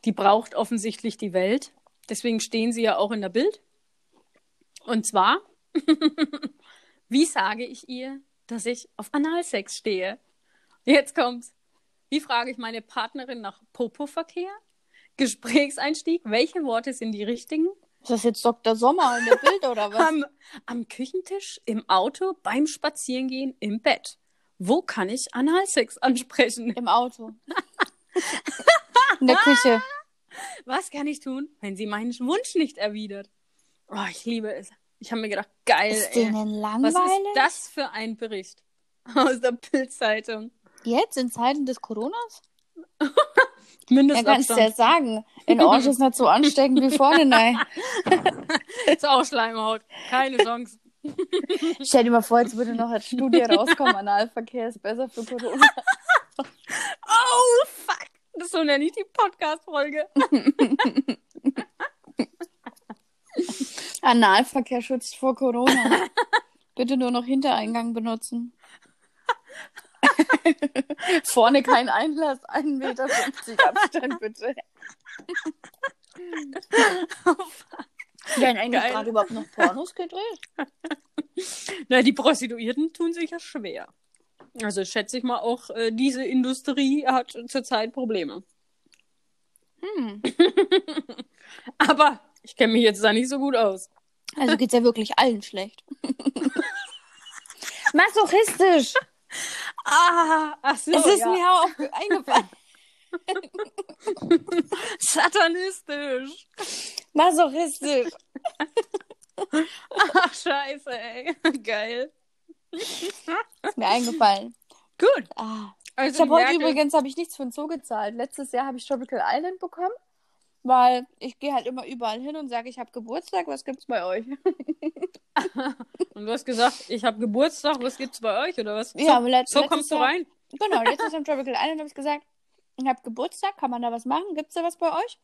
Speaker 1: die braucht offensichtlich die Welt. Deswegen stehen sie ja auch in der Bild. Und zwar, <laughs> wie sage ich ihr, dass ich auf Analsex stehe? Jetzt kommt's. Wie frage ich meine Partnerin nach Popo-Verkehr? Gesprächseinstieg? Welche Worte sind die richtigen?
Speaker 2: Ist das jetzt Dr. Sommer in der Bild oder was? <laughs>
Speaker 1: Am, am Küchentisch, im Auto, beim Spazierengehen, im Bett. Wo kann ich Analsex ansprechen?
Speaker 2: Im Auto. In der Küche. <laughs>
Speaker 1: Was kann ich tun, wenn sie meinen Wunsch nicht erwidert? Oh, ich liebe es. Ich habe mir gedacht, geil,
Speaker 2: Ist
Speaker 1: ey.
Speaker 2: denen
Speaker 1: Was
Speaker 2: langweilig?
Speaker 1: ist das für ein Bericht <laughs> aus der Bildzeitung?
Speaker 2: Jetzt in Zeiten des Coronas? Ja,
Speaker 1: Mindestabstand.
Speaker 2: kannst du ja sagen. In Orange ist nicht so ansteckend wie vorne, nein. <laughs>
Speaker 1: Ist auch Schleimhaut. Keine Chance. <laughs>
Speaker 2: Stell dir mal vor, jetzt würde noch als Studie rauskommen, Analverkehr ist besser für Corona. <laughs>
Speaker 1: Oh, fuck. Das ist so nenne ich die Podcast-Folge.
Speaker 2: Analverkehr schützt vor Corona. Bitte nur noch Hintereingang benutzen. <laughs> Vorne kein Einlass, 1,50 Meter Abstand, bitte. <laughs> Werden eigentlich gerade überhaupt noch Pornos gedreht? <laughs>
Speaker 1: Na, die Prostituierten tun sich ja schwer. Also schätze ich mal auch, äh, diese Industrie hat zurzeit Probleme.
Speaker 2: Hm.
Speaker 1: Aber ich kenne mich jetzt da nicht so gut aus.
Speaker 2: Also geht's ja wirklich allen schlecht. Masochistisch!
Speaker 1: Ah, ach so.
Speaker 2: es ist
Speaker 1: ja.
Speaker 2: mir auch eingefallen. <laughs>
Speaker 1: Satanistisch.
Speaker 2: Masochistisch.
Speaker 1: Ach, scheiße, ey. Geil.
Speaker 2: Ist mir eingefallen.
Speaker 1: Gut.
Speaker 2: Ah.
Speaker 1: Also
Speaker 2: Ich habe heute übrigens habe ich nichts für den Zoo gezahlt. Letztes Jahr habe ich Tropical Island bekommen, weil ich gehe halt immer überall hin und sage, ich habe Geburtstag, was gibt's bei euch? <laughs>
Speaker 1: Und du hast gesagt, ich habe Geburtstag, was gibt's bei euch oder was?
Speaker 2: Ja,
Speaker 1: so,
Speaker 2: let-
Speaker 1: so kommst du rein.
Speaker 2: Genau, letztes Jahr am Tropical Island habe ich gesagt, ich habe Geburtstag, kann man da was machen? Gibt's da was bei euch?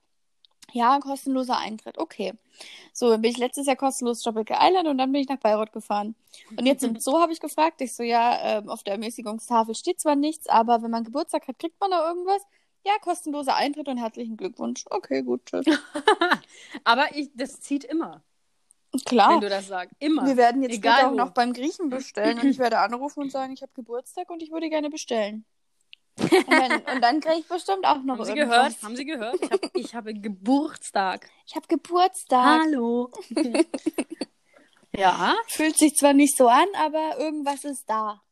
Speaker 2: Ja, kostenloser Eintritt. Okay. So, dann bin ich letztes Jahr kostenlos Tropical Island und dann bin ich nach Bayreuth gefahren. Und jetzt im <laughs> Zoo habe ich gefragt, ich so, ja, ähm, auf der Ermäßigungstafel steht zwar nichts, aber wenn man Geburtstag hat, kriegt man da irgendwas? Ja, kostenloser Eintritt und herzlichen Glückwunsch. Okay, gut, tschüss. <laughs>
Speaker 1: Aber ich, das zieht immer, wenn
Speaker 2: Klar.
Speaker 1: du das sagst. Immer.
Speaker 2: Wir werden jetzt
Speaker 1: Egal
Speaker 2: auch
Speaker 1: wo.
Speaker 2: noch beim Griechen bestellen und ich werde anrufen und sagen, ich habe Geburtstag und ich würde gerne bestellen. Und dann, <laughs> und dann kriege ich bestimmt auch noch
Speaker 1: Haben Sie
Speaker 2: irgendwas.
Speaker 1: gehört? Haben Sie gehört? Ich, hab, ich habe Geburtstag.
Speaker 2: Ich habe Geburtstag.
Speaker 1: Hallo. <laughs> ja.
Speaker 2: Fühlt sich zwar nicht so an, aber irgendwas ist da.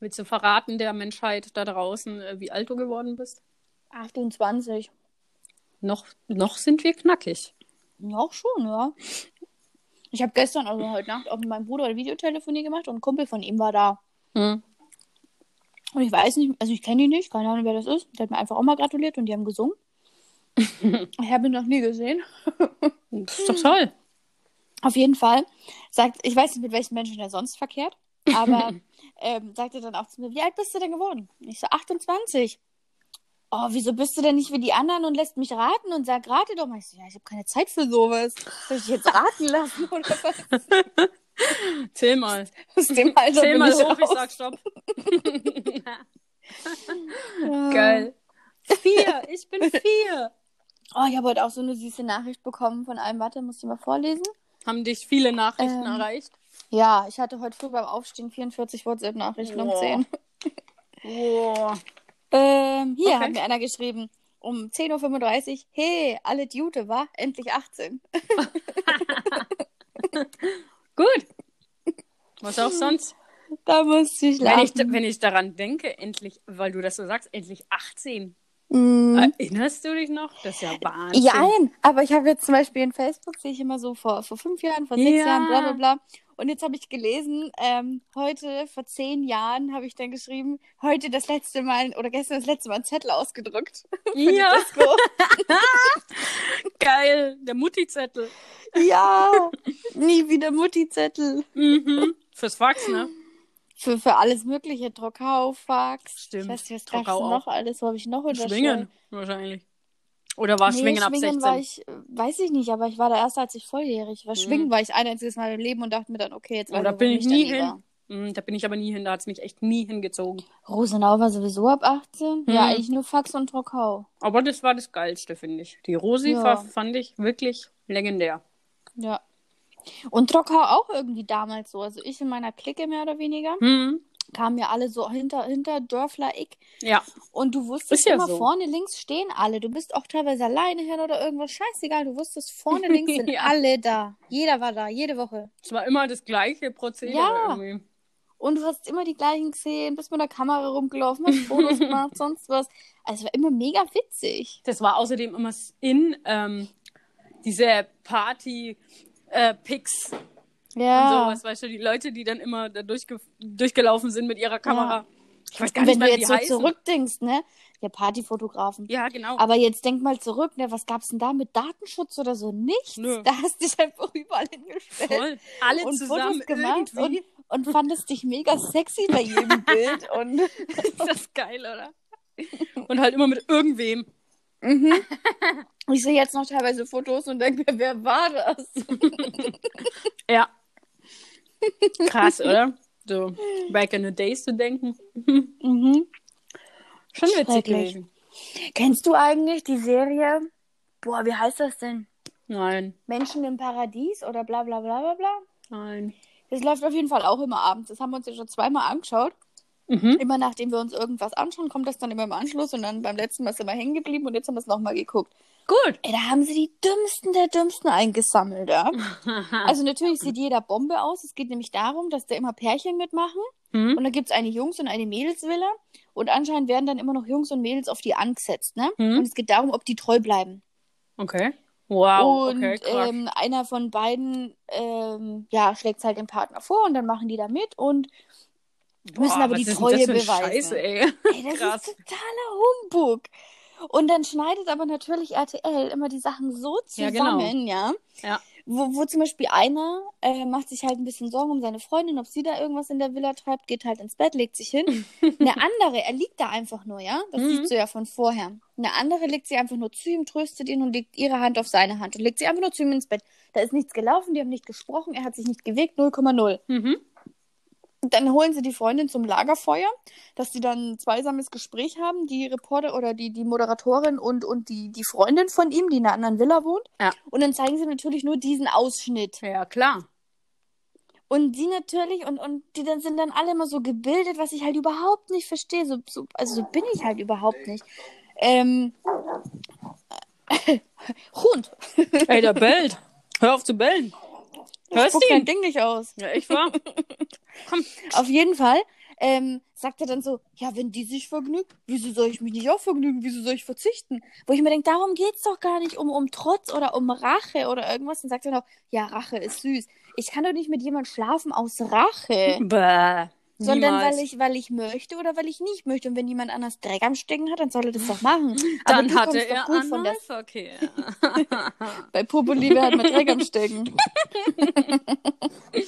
Speaker 1: Willst du verraten der Menschheit da draußen, äh, wie alt du geworden bist?
Speaker 2: 28.
Speaker 1: Noch, noch sind wir knackig.
Speaker 2: Ja, schon, ja. Ich habe gestern, also heute Nacht, auch mit meinem Bruder eine Videotelefonie gemacht und ein Kumpel von ihm war da.
Speaker 1: Hm.
Speaker 2: Und ich weiß nicht, also ich kenne ihn nicht, keine Ahnung, wer das ist. Der hat mir einfach auch mal gratuliert und die haben gesungen. <laughs> ich habe ihn noch nie gesehen.
Speaker 1: Das ist doch toll.
Speaker 2: Auf jeden Fall sagt, ich weiß nicht, mit welchen Menschen er sonst verkehrt, aber <laughs> ähm, sagt er dann auch zu mir, wie alt bist du denn geworden? Ich so, 28. Oh, wieso bist du denn nicht wie die anderen und lässt mich raten und sag, rate doch mal. Ich so, ja, ich habe keine Zeit für sowas. Soll ich jetzt raten lassen oder was? <laughs>
Speaker 1: Zähl mal. Zähl
Speaker 2: ich
Speaker 1: hoch, ich
Speaker 2: raus.
Speaker 1: sag Stopp. <laughs> Geil. Vier, ich bin <laughs> vier.
Speaker 2: Oh, ich habe heute auch so eine süße Nachricht bekommen von einem. Warte, muss ich mal vorlesen?
Speaker 1: Haben dich viele Nachrichten
Speaker 2: Ähm.
Speaker 1: erreicht?
Speaker 2: Ja, ich hatte heute früh beim Aufstehen 44 WhatsApp-Nachrichten um
Speaker 1: Boah.
Speaker 2: 10.
Speaker 1: Boah.
Speaker 2: Ähm, hier
Speaker 1: Okay.
Speaker 2: hat mir einer geschrieben, um 10.35 Uhr, hey, alle Jute, wa? Endlich 18. <laughs>
Speaker 1: Gut. Was auch sonst?
Speaker 2: Da musste ich
Speaker 1: Wenn ich,
Speaker 2: lachen.
Speaker 1: wenn ich daran denke, endlich, weil du das so sagst, endlich 18.
Speaker 2: Mm.
Speaker 1: Erinnerst du dich noch? Das ist ja Wahnsinn.
Speaker 2: Ja, ein, aber ich habe jetzt zum Beispiel in Facebook, sehe ich immer so vor, vor fünf Jahren, vor sechs
Speaker 1: Ja.
Speaker 2: Jahren, bla bla bla. Und jetzt habe ich gelesen, ähm, heute, vor zehn Jahren, habe ich dann geschrieben, heute das letzte Mal oder gestern das letzte Mal einen Zettel ausgedruckt. <laughs>
Speaker 1: Ja. <laughs> Geil, der Mutti-Zettel.
Speaker 2: ja, nie wieder Mutti-Zettel.
Speaker 1: Mhm. Fürs Fax, ne?
Speaker 2: Für, für alles mögliche, Trockau, Fax.
Speaker 1: Stimmt,
Speaker 2: Ich weiß nicht, was
Speaker 1: Trockau
Speaker 2: noch alles? Wo habe ich noch unterschrieben?
Speaker 1: Schwingen, wahrscheinlich. Oder war
Speaker 2: Nee,
Speaker 1: Schwingen ab
Speaker 2: Schwingen
Speaker 1: 16?
Speaker 2: war ich, äh, weiß ich nicht, aber ich war da erst, als ich volljährig war. Schwingen
Speaker 1: Mhm.
Speaker 2: war ich ein einziges Mal im Leben und dachte mir dann, okay, jetzt
Speaker 1: Oh,
Speaker 2: weiß
Speaker 1: da
Speaker 2: ich,
Speaker 1: bin ich
Speaker 2: da
Speaker 1: nie hin.
Speaker 2: war.
Speaker 1: Mhm, Da bin ich aber nie hin, da hat es mich echt nie hingezogen.
Speaker 2: Rosenau war sowieso ab 18? Ja,
Speaker 1: Mhm.
Speaker 2: eigentlich nur Fax und Trockau.
Speaker 1: Aber das war das Geilste, finde ich. Die Rosi
Speaker 2: Ja.
Speaker 1: war, fand ich wirklich legendär.
Speaker 2: Ja. Und Trockau auch irgendwie damals so. Also ich in meiner Clique mehr oder weniger.
Speaker 1: Mhm.
Speaker 2: Kamen ja alle so hinter, hinter Dörfler ich.
Speaker 1: Ja,
Speaker 2: Und du wusstest
Speaker 1: ja
Speaker 2: immer,
Speaker 1: so.
Speaker 2: vorne links stehen alle. Du bist auch teilweise alleine hin oder irgendwas. Scheißegal. Du wusstest, vorne <laughs> links sind
Speaker 1: Ja.
Speaker 2: alle da. Jeder war da, jede Woche.
Speaker 1: es war immer das gleiche Prozedere
Speaker 2: Ja.
Speaker 1: irgendwie.
Speaker 2: Und du hast immer die gleichen gesehen, bist mit der Kamera rumgelaufen, hast Fotos <laughs> gemacht, sonst was. Also es war immer mega witzig.
Speaker 1: Das war außerdem immer in ähm, diese Party-Pics und
Speaker 2: Ja.
Speaker 1: sowas, weißt du, die Leute, die dann immer da durchge durchgelaufen sind mit ihrer Kamera. Ich weiß gar
Speaker 2: Und
Speaker 1: nicht
Speaker 2: wenn du jetzt so
Speaker 1: heißen.
Speaker 2: zurückdenkst, ne? Ja, Partyfotografen.
Speaker 1: Ja, genau.
Speaker 2: Aber jetzt denk mal zurück, ne? Was gab's denn da mit Datenschutz oder so? Nichts.
Speaker 1: Nö.
Speaker 2: Da hast du dich einfach überall hingestellt.
Speaker 1: Voll. Alle
Speaker 2: und
Speaker 1: zusammen
Speaker 2: Fotos gemacht
Speaker 1: irgendwie.
Speaker 2: und, und fandest dich mega sexy bei jedem <laughs> Bild. Und <laughs>
Speaker 1: Ist das geil, oder? Und halt immer mit irgendwem.
Speaker 2: mhm. ich sehe jetzt noch teilweise Fotos und denke mir, wer war das? <laughs>
Speaker 1: Ja. Krass, oder? So, back in the days zu denken.
Speaker 2: Mhm.
Speaker 1: Schon witzig gewesen.
Speaker 2: Kennst du eigentlich die Serie? Boah, wie heißt das denn?
Speaker 1: Nein,
Speaker 2: Menschen im Paradies oder bla bla bla bla bla?
Speaker 1: nein.
Speaker 2: Das läuft auf jeden Fall auch immer abends. Das haben wir uns ja schon zweimal angeschaut.
Speaker 1: Mhm.
Speaker 2: Immer nachdem wir uns irgendwas anschauen, kommt das dann immer im Anschluss und dann beim letzten Mal sind wir hängen geblieben und jetzt haben wir es nochmal geguckt.
Speaker 1: Gut.
Speaker 2: Ey, da haben sie die dümmsten der dümmsten eingesammelt, ja. <laughs> Also natürlich sieht jeder Bombe aus. Es geht nämlich darum, dass da immer Pärchen mitmachen
Speaker 1: Hm?
Speaker 2: und da gibt es eine Jungs- und eine Mädelsvilla und anscheinend werden dann immer noch Jungs und Mädels auf die angesetzt, ne?
Speaker 1: Mhm.
Speaker 2: Und es geht darum, ob die treu bleiben.
Speaker 1: Okay. Wow,
Speaker 2: und
Speaker 1: okay, krass.
Speaker 2: ähm, einer von beiden ähm, ja, schlägt halt den Partner vor und dann machen die da mit und müssen
Speaker 1: Boah,
Speaker 2: aber die Treue beweisen.
Speaker 1: Scheiße, ey.
Speaker 2: Ey, das <laughs>
Speaker 1: Krass.
Speaker 2: ist totaler Humbug. Und dann schneidet aber natürlich RTL immer die Sachen so
Speaker 1: Ja, genau.
Speaker 2: zusammen, ja.
Speaker 1: Ja.
Speaker 2: Wo, wo zum Beispiel einer äh, macht sich halt ein bisschen Sorgen um seine Freundin, ob sie da irgendwas in der Villa treibt, geht halt ins Bett, legt sich hin. <laughs> Eine andere, er liegt da einfach nur, ja. Das
Speaker 1: Mhm.
Speaker 2: siehst du ja von vorher. Eine andere legt sie einfach nur zu ihm, tröstet ihn und legt ihre Hand auf seine Hand und legt sie einfach nur zu ihm ins Bett. Da ist nichts gelaufen, die haben nicht gesprochen, er hat sich nicht gewegt, 0,0.
Speaker 1: Mhm.
Speaker 2: Dann holen sie die Freundin zum Lagerfeuer, dass sie dann ein zweisames Gespräch haben, die Reporter oder die, die Moderatorin und, und die, die Freundin von ihm, die in einer anderen Villa wohnt.
Speaker 1: Ja.
Speaker 2: Und dann zeigen sie natürlich nur diesen Ausschnitt.
Speaker 1: Ja, klar.
Speaker 2: Und die natürlich, und, und die dann sind dann alle immer so gebildet, was ich halt überhaupt nicht verstehe. So, so, also so bin ich halt überhaupt nicht. Ähm, <laughs> Hund.
Speaker 1: Ey, der bellt. Hör auf zu bellen. Hörst du
Speaker 2: dein? Ding nicht aus.
Speaker 1: Ja, echt wahr? <laughs> Komm.
Speaker 2: Auf jeden Fall ähm, sagt er dann so, ja, wenn die sich vergnügt, wieso soll ich mich nicht auch vergnügen? Wieso soll ich verzichten? Wo ich mir denke, darum geht's doch gar nicht um, um Trotz oder um Rache oder irgendwas. Dann sagt er noch, ja, Rache ist süß. Ich kann doch nicht mit jemandem schlafen aus Rache.
Speaker 1: Bäh.
Speaker 2: Sondern
Speaker 1: Niemals.
Speaker 2: weil ich, weil ich möchte oder weil ich nicht möchte. Und wenn jemand anders Dreck am Stecken hat, dann soll er das doch machen. <laughs>
Speaker 1: Dann hatte er
Speaker 2: gut von der
Speaker 1: Analverkehr. <laughs>
Speaker 2: Bei Popoliebe hat man Dreck am Stecken. <laughs>
Speaker 1: ja,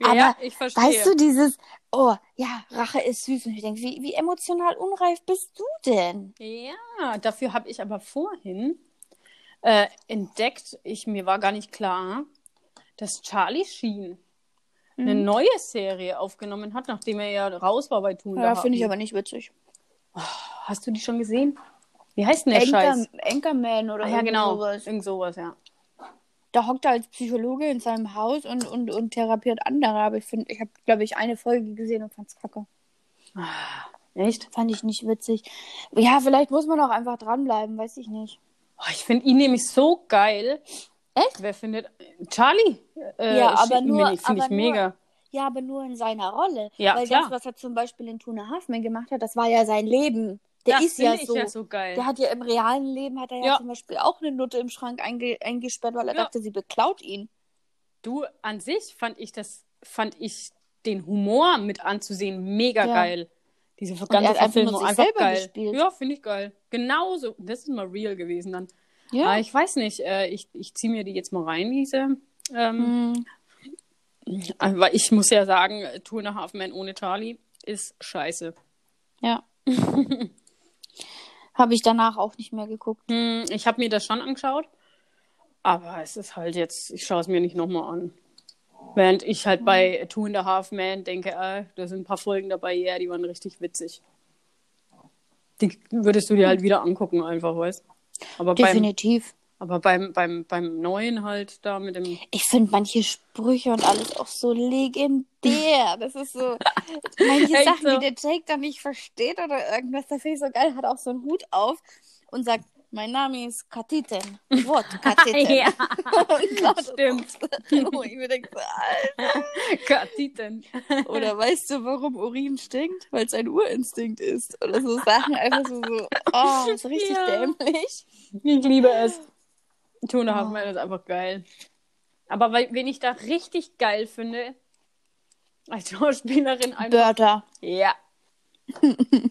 Speaker 2: Aber
Speaker 1: ja, ich verstehe.
Speaker 2: Weißt du, dieses, oh, ja, Rache ist süß. Und ich denke, wie, wie emotional unreif bist du denn?
Speaker 1: Ja, dafür habe ich aber vorhin äh, entdeckt, ich, mir war gar nicht klar, dass Charlie Sheen eine
Speaker 2: Mhm.
Speaker 1: neue Serie aufgenommen hat, nachdem er ja raus war bei Toon.
Speaker 2: Ja, finde ich aber nicht witzig.
Speaker 1: Hast du die schon gesehen? Wie heißt denn der Scheiß?
Speaker 2: Anchor, Anchorman oder
Speaker 1: Ah, ja, genau.
Speaker 2: sowas.
Speaker 1: Irgend sowas, ja.
Speaker 2: Da hockt er als Psychologe in seinem Haus und, und, und therapiert andere. Aber ich finde, ich habe, glaube ich, eine Folge gesehen und fand's kacke.
Speaker 1: Echt?
Speaker 2: Fand ich nicht witzig. Ja, vielleicht muss man auch einfach dranbleiben, weiß ich nicht.
Speaker 1: Oh, ich finde ihn nämlich so geil.
Speaker 2: Echt?
Speaker 1: Wer findet. Charlie? Äh,
Speaker 2: Ja, aber nur-
Speaker 1: Finde ich
Speaker 2: nur-
Speaker 1: mega.
Speaker 2: Ja, aber nur in seiner Rolle.
Speaker 1: Ja,
Speaker 2: Weil
Speaker 1: klar.
Speaker 2: das, was er zum Beispiel in Tuna Halfman gemacht hat, das war ja sein Leben. Der
Speaker 1: das
Speaker 2: ist ja so.
Speaker 1: ja so geil.
Speaker 2: Der hat ja im realen Leben, hat er ja,
Speaker 1: Ja.
Speaker 2: zum Beispiel auch eine Nutte im Schrank einge eingesperrt, weil er
Speaker 1: Ja.
Speaker 2: dachte, sie beklaut ihn.
Speaker 1: Du, an sich fand ich das, fand ich den Humor mit anzusehen mega
Speaker 2: Ja.
Speaker 1: geil. Diese ganze
Speaker 2: er einfach
Speaker 1: Verfilmung einfach
Speaker 2: selber
Speaker 1: geil.
Speaker 2: gespielt.
Speaker 1: Ja, finde ich geil. Genauso. Das ist mal real gewesen dann.
Speaker 2: Ja.
Speaker 1: Aber ich weiß nicht, äh, ich, ich ziehe mir die jetzt mal rein, diese. Ähm,
Speaker 2: Hm,
Speaker 1: Aber ich muss ja sagen, Two and a Half Men ohne Charlie ist scheiße.
Speaker 2: ja. <laughs> Habe ich danach auch nicht mehr geguckt.
Speaker 1: Hm, ich habe mir das schon angeschaut, aber es ist halt jetzt, ich schaue es mir nicht nochmal an. Während ich halt bei Two and a Half Men denke, äh, da sind ein paar Folgen dabei, ja, die waren richtig witzig. Die würdest du dir halt wieder angucken, einfach, weißt Aber beim,
Speaker 2: Definitiv.
Speaker 1: aber beim, beim, beim neuen halt da mit dem.
Speaker 2: Ich finde manche Sprüche und alles auch so legendär. Das ist so, manche <laughs> Sachen,
Speaker 1: so.
Speaker 2: die der Jake dann nicht versteht oder irgendwas, da finde ich so geil, hat auch so einen Hut auf und sagt, mein Name ist Katiten. <laughs> What, Katiten?
Speaker 1: Ja, <laughs> <laughs>
Speaker 2: Und lauter
Speaker 1: stimmt.
Speaker 2: Wo ich mir denke, Alter.
Speaker 1: Katiten.
Speaker 2: Oder weißt du, warum Urin stinkt? Weil es ein Urinstinkt ist. Oder so Sachen einfach so, so oh, so richtig
Speaker 1: Ja.
Speaker 2: dämlich.
Speaker 1: Ich liebe es. Two and a Half
Speaker 2: Oh.
Speaker 1: Ist einfach geil. Aber weil, wen ich da richtig geil finde, als Schauspielerin einfach.
Speaker 2: Börder.
Speaker 1: Ja.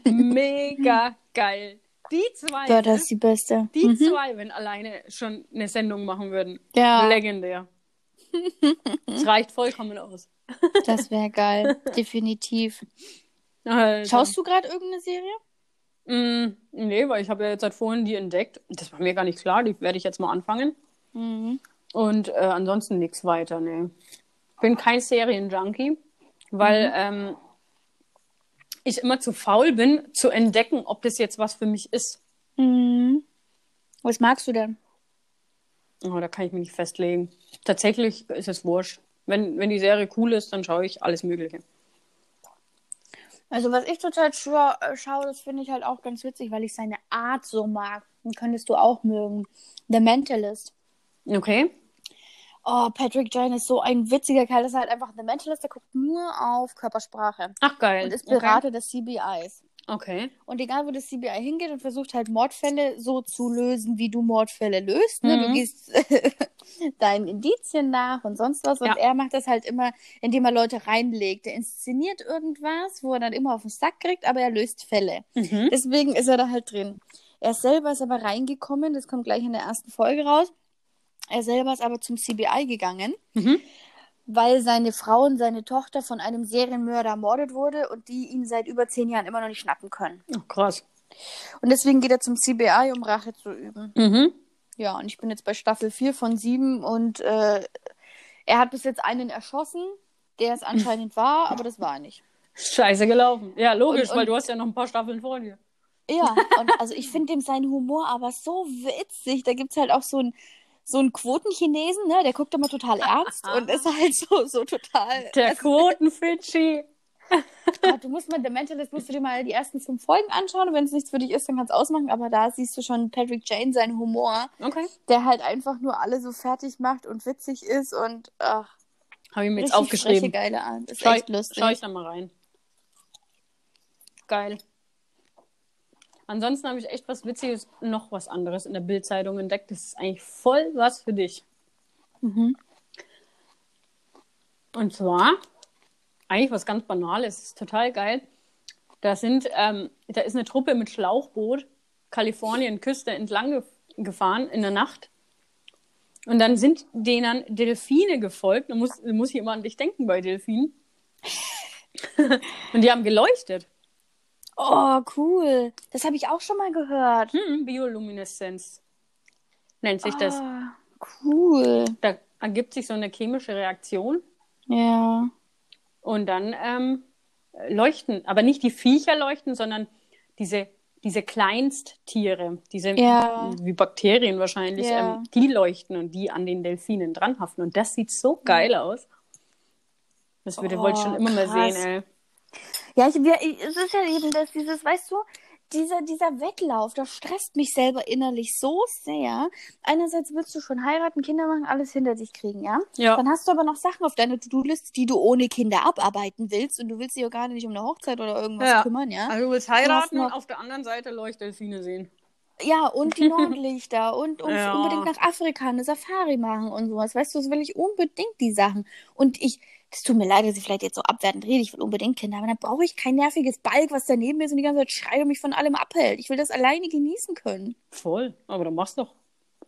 Speaker 1: Mega geil. Die zwei,
Speaker 2: Börder
Speaker 1: ne?
Speaker 2: ist die beste.
Speaker 1: die
Speaker 2: Mhm.
Speaker 1: zwei, wenn alleine schon eine Sendung machen würden.
Speaker 2: Ja.
Speaker 1: Legendär. Es reicht vollkommen aus.
Speaker 2: Das wäre geil. Definitiv.
Speaker 1: Also,
Speaker 2: Schaust du gerade irgendeine Serie?
Speaker 1: Mm, nee, weil ich habe ja jetzt seit vorhin die entdeckt. Das war mir gar nicht klar. Die werde ich jetzt mal anfangen.
Speaker 2: Mhm.
Speaker 1: Und äh, ansonsten nichts weiter, nee. Bin kein Serienjunkie, weil ähm, ich immer zu faul bin, zu entdecken, ob das jetzt was für mich ist.
Speaker 2: Mhm. Was magst du denn?
Speaker 1: Oh, da kann ich mich nicht festlegen. Tatsächlich ist es wurscht. Wenn, wenn die Serie cool ist, dann schaue ich alles Mögliche.
Speaker 2: Also, was ich total schwör, äh, schaue, das finde ich halt auch ganz witzig, weil ich seine Art so mag. Den könntest du auch mögen. The Mentalist.
Speaker 1: Okay?
Speaker 2: Oh, Patrick Jane ist so ein witziger Kerl. Das ist halt einfach The Mentalist, der guckt nur auf Körpersprache.
Speaker 1: Ach, geil.
Speaker 2: Und ist Berater des CBIs.
Speaker 1: Okay.
Speaker 2: Und egal, wo das CBI hingeht und versucht halt Mordfälle so zu lösen, wie du Mordfälle löst. Ne? Du
Speaker 1: Mhm.
Speaker 2: gehst <laughs> deinen Indizien nach und sonst was. Und
Speaker 1: Ja.
Speaker 2: er macht das halt immer, indem er Leute reinlegt. Er inszeniert irgendwas, wo er dann immer auf den Sack kriegt, aber er löst Fälle.
Speaker 1: Mhm.
Speaker 2: Deswegen ist er da halt drin. Er selber ist aber reingekommen, das kommt gleich in der ersten Folge raus. Er selber ist aber zum CBI gegangen,
Speaker 1: Mhm.
Speaker 2: weil seine Frau und seine Tochter von einem Serienmörder ermordet wurde und die ihn seit über zehn Jahren immer noch nicht schnappen können.
Speaker 1: Ach, krass.
Speaker 2: Und deswegen geht er zum CBI, um Rache zu üben.
Speaker 1: Mhm.
Speaker 2: Ja, und ich bin jetzt bei Staffel 4 von 7 und äh, er hat bis jetzt einen erschossen, der es anscheinend war, aber das war er nicht.
Speaker 1: Scheiße gelaufen. Ja, logisch,
Speaker 2: Und-
Speaker 1: weil
Speaker 2: und-
Speaker 1: du hast ja noch ein paar Staffeln vor dir.
Speaker 2: Ja, und also ich finde dem seinen Humor aber so witzig. Da gibt es halt auch so einen so einen Quotenchinesen, ne? Der guckt immer total ernst und ist halt so, so total.
Speaker 1: Der Quotenfidschi. <laughs>
Speaker 2: Ah, du musst mal, The Mentalist musst du dir mal die ersten fünf Folgen anschauen. Und wenn es nichts für dich ist, dann kannst du ausmachen. Aber da siehst du schon Patrick Jane, seinen Humor,
Speaker 1: Okay.
Speaker 2: der halt einfach nur alle so fertig macht und witzig ist und ach,
Speaker 1: Habe ich mir jetzt aufgeschrieben.
Speaker 2: freche, geile Art. Ist
Speaker 1: Schau,
Speaker 2: echt lustig.
Speaker 1: schau ich da mal rein. Geil. Ansonsten habe ich echt was Witziges, noch was anderes in der Bildzeitung entdeckt. Das ist eigentlich voll was für dich.
Speaker 2: Mhm.
Speaker 1: Und zwar, eigentlich was ganz Banales, ist total geil. Da sind, ähm, da ist eine Truppe mit Schlauchboot Kalifornien Küste entlang gef gefahren in der Nacht. Und dann sind denen Delfine gefolgt. Da muss, muss ich immer an dich denken bei Delfinen. <laughs> Und die haben geleuchtet.
Speaker 2: Oh, cool. Das habe ich auch schon mal gehört.
Speaker 1: Hm, Biolumineszenz nennt sich das.
Speaker 2: Ah, cool.
Speaker 1: Da ergibt sich so eine chemische Reaktion
Speaker 2: Ja.
Speaker 1: und dann ähm, leuchten, aber nicht die Viecher leuchten, sondern diese, diese Kleinsttiere, diese
Speaker 2: Ja.
Speaker 1: wie Bakterien wahrscheinlich,
Speaker 2: Ja.
Speaker 1: ähm, die leuchten und die an den Delfinen dranhaften. Und das sieht so geil aus. Das würde,
Speaker 2: Oh,
Speaker 1: wollte ich schon immer
Speaker 2: krass.
Speaker 1: mal sehen, ey.
Speaker 2: Ja, ich, wir, ich, es ist ja eben das, dieses, weißt du, dieser, dieser Wettlauf, das stresst mich selber innerlich so sehr. Einerseits willst du schon heiraten, Kinder machen, alles hinter dich kriegen, ja?
Speaker 1: Ja.
Speaker 2: Dann hast du aber noch Sachen auf deiner To-Do-Liste, die du ohne Kinder abarbeiten willst und du willst dich ja gar nicht um eine Hochzeit oder irgendwas
Speaker 1: Ja.
Speaker 2: kümmern, ja?
Speaker 1: Also du willst heiraten
Speaker 2: noch-
Speaker 1: und auf der anderen Seite Leuchtdelfine sehen.
Speaker 2: Ja, und die <laughs> Nordlichter und, und
Speaker 1: Ja.
Speaker 2: unbedingt nach Afrika eine Safari machen und sowas. Weißt du, das will ich unbedingt die Sachen. Und ich, es tut mir leid, dass ich vielleicht jetzt so abwertend rede, ich will unbedingt Kinder, aber dann brauche ich kein nerviges Balk, was daneben ist und die ganze Zeit schreit und mich von allem abhält. Ich will das alleine genießen können.
Speaker 1: Voll. Aber dann mach's doch.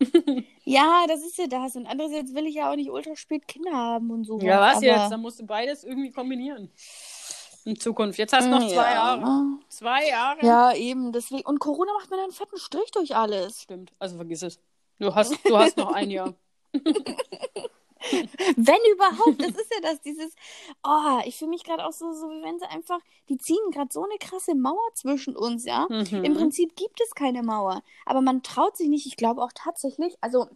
Speaker 1: <laughs> <laughs>
Speaker 2: Ja, das ist ja das. Und andererseits will ich ja auch nicht ultra spät Kinder haben und so.
Speaker 1: Ja, was
Speaker 2: aber...
Speaker 1: jetzt? Dann musst du beides irgendwie kombinieren. In Zukunft. Jetzt hast du noch zwei
Speaker 2: ja.
Speaker 1: Jahre. Zwei Jahre?
Speaker 2: Ja, eben, deswegen. Und Corona macht mir dann einen fetten Strich durch alles.
Speaker 1: Stimmt. Also vergiss es. Du hast, du hast noch ein Jahr. <laughs>
Speaker 2: Wenn überhaupt, das <laughs> ist ja das, dieses, oh, ich fühle mich gerade auch so, so, wie wenn sie einfach, die ziehen gerade so eine krasse Mauer zwischen uns, ja.
Speaker 1: Mhm.
Speaker 2: Im Prinzip gibt es keine Mauer, aber man traut sich nicht, ich glaube auch tatsächlich, also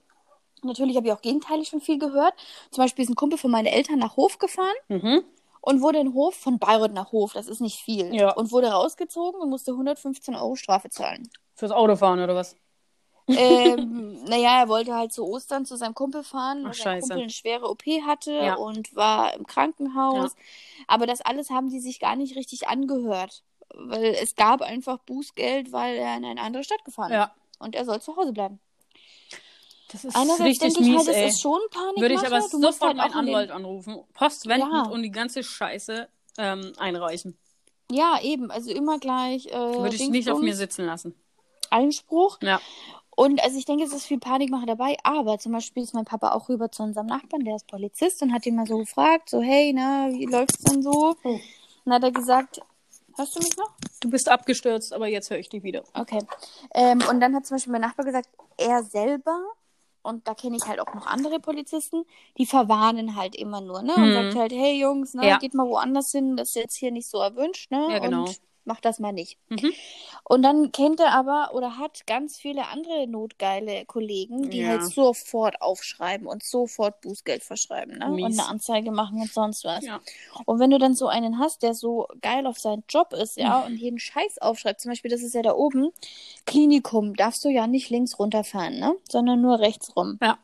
Speaker 2: natürlich habe ich auch gegenteilig schon viel gehört. Zum Beispiel ist ein Kumpel von meinen Eltern nach Hof gefahren
Speaker 1: Mhm.
Speaker 2: und wurde in Hof, von Bayreuth nach Hof, das ist nicht viel,
Speaker 1: Ja.
Speaker 2: und wurde rausgezogen und musste 115 Euro Strafe zahlen.
Speaker 1: Fürs Autofahren oder was?
Speaker 2: Ähm, <laughs> naja, er wollte halt zu Ostern zu seinem Kumpel fahren, weil sein. Kumpel eine schwere OP hatte
Speaker 1: Ja.
Speaker 2: und war im Krankenhaus. Aber das alles haben die sich gar nicht richtig angehört. Weil es gab einfach Bußgeld, weil er in eine andere Stadt gefahren ist.
Speaker 1: Ja.
Speaker 2: Und er soll zu Hause bleiben.
Speaker 1: Das ist
Speaker 2: Einerseits
Speaker 1: richtig
Speaker 2: denke ich
Speaker 1: mies,
Speaker 2: halt, das
Speaker 1: ey.
Speaker 2: ist schon Panik.
Speaker 1: Würde ich aber
Speaker 2: du
Speaker 1: sofort
Speaker 2: halt
Speaker 1: meinen Anwalt anrufen, postwendend
Speaker 2: Ja.
Speaker 1: und die ganze Scheiße ähm, einreichen.
Speaker 2: Ja, eben. Also immer gleich. Äh,
Speaker 1: Würde ich nicht auf mir sitzen lassen.
Speaker 2: Einspruch.
Speaker 1: Ja.
Speaker 2: Und also ich denke, es ist viel Panikmache dabei, aber zum Beispiel ist mein Papa auch rüber zu unserem Nachbarn, der ist Polizist und hat ihn mal so gefragt, so, hey, na, wie läuft's denn so?
Speaker 1: Oh.
Speaker 2: Und dann hat er gesagt, hörst du mich noch?
Speaker 1: Du bist abgestürzt, aber jetzt höre ich dich wieder.
Speaker 2: Okay. Ähm, und dann hat zum Beispiel mein Nachbar gesagt, er selber, und da kenne ich halt auch noch andere Polizisten, die verwarnen halt immer nur, ne? Und
Speaker 1: Mhm.
Speaker 2: sagt halt, hey Jungs, ne,
Speaker 1: Ja.
Speaker 2: geht mal woanders hin, das ist jetzt hier nicht so erwünscht, ne?
Speaker 1: Ja, genau.
Speaker 2: Und macht das mal nicht.
Speaker 1: Mhm.
Speaker 2: Und dann kennt er aber oder hat ganz viele andere notgeile Kollegen, die
Speaker 1: Ja.
Speaker 2: halt sofort aufschreiben und sofort Bußgeld verschreiben, ne?
Speaker 1: Mies.
Speaker 2: Und eine Anzeige machen und sonst was.
Speaker 1: Ja.
Speaker 2: Und wenn du dann so einen hast, der so geil auf seinen Job ist,
Speaker 1: Mhm.
Speaker 2: ja, und jeden Scheiß aufschreibt, zum Beispiel, das ist ja da oben, Klinikum, darfst du ja nicht links runterfahren, ne? Sondern nur rechts rum.
Speaker 1: Ja.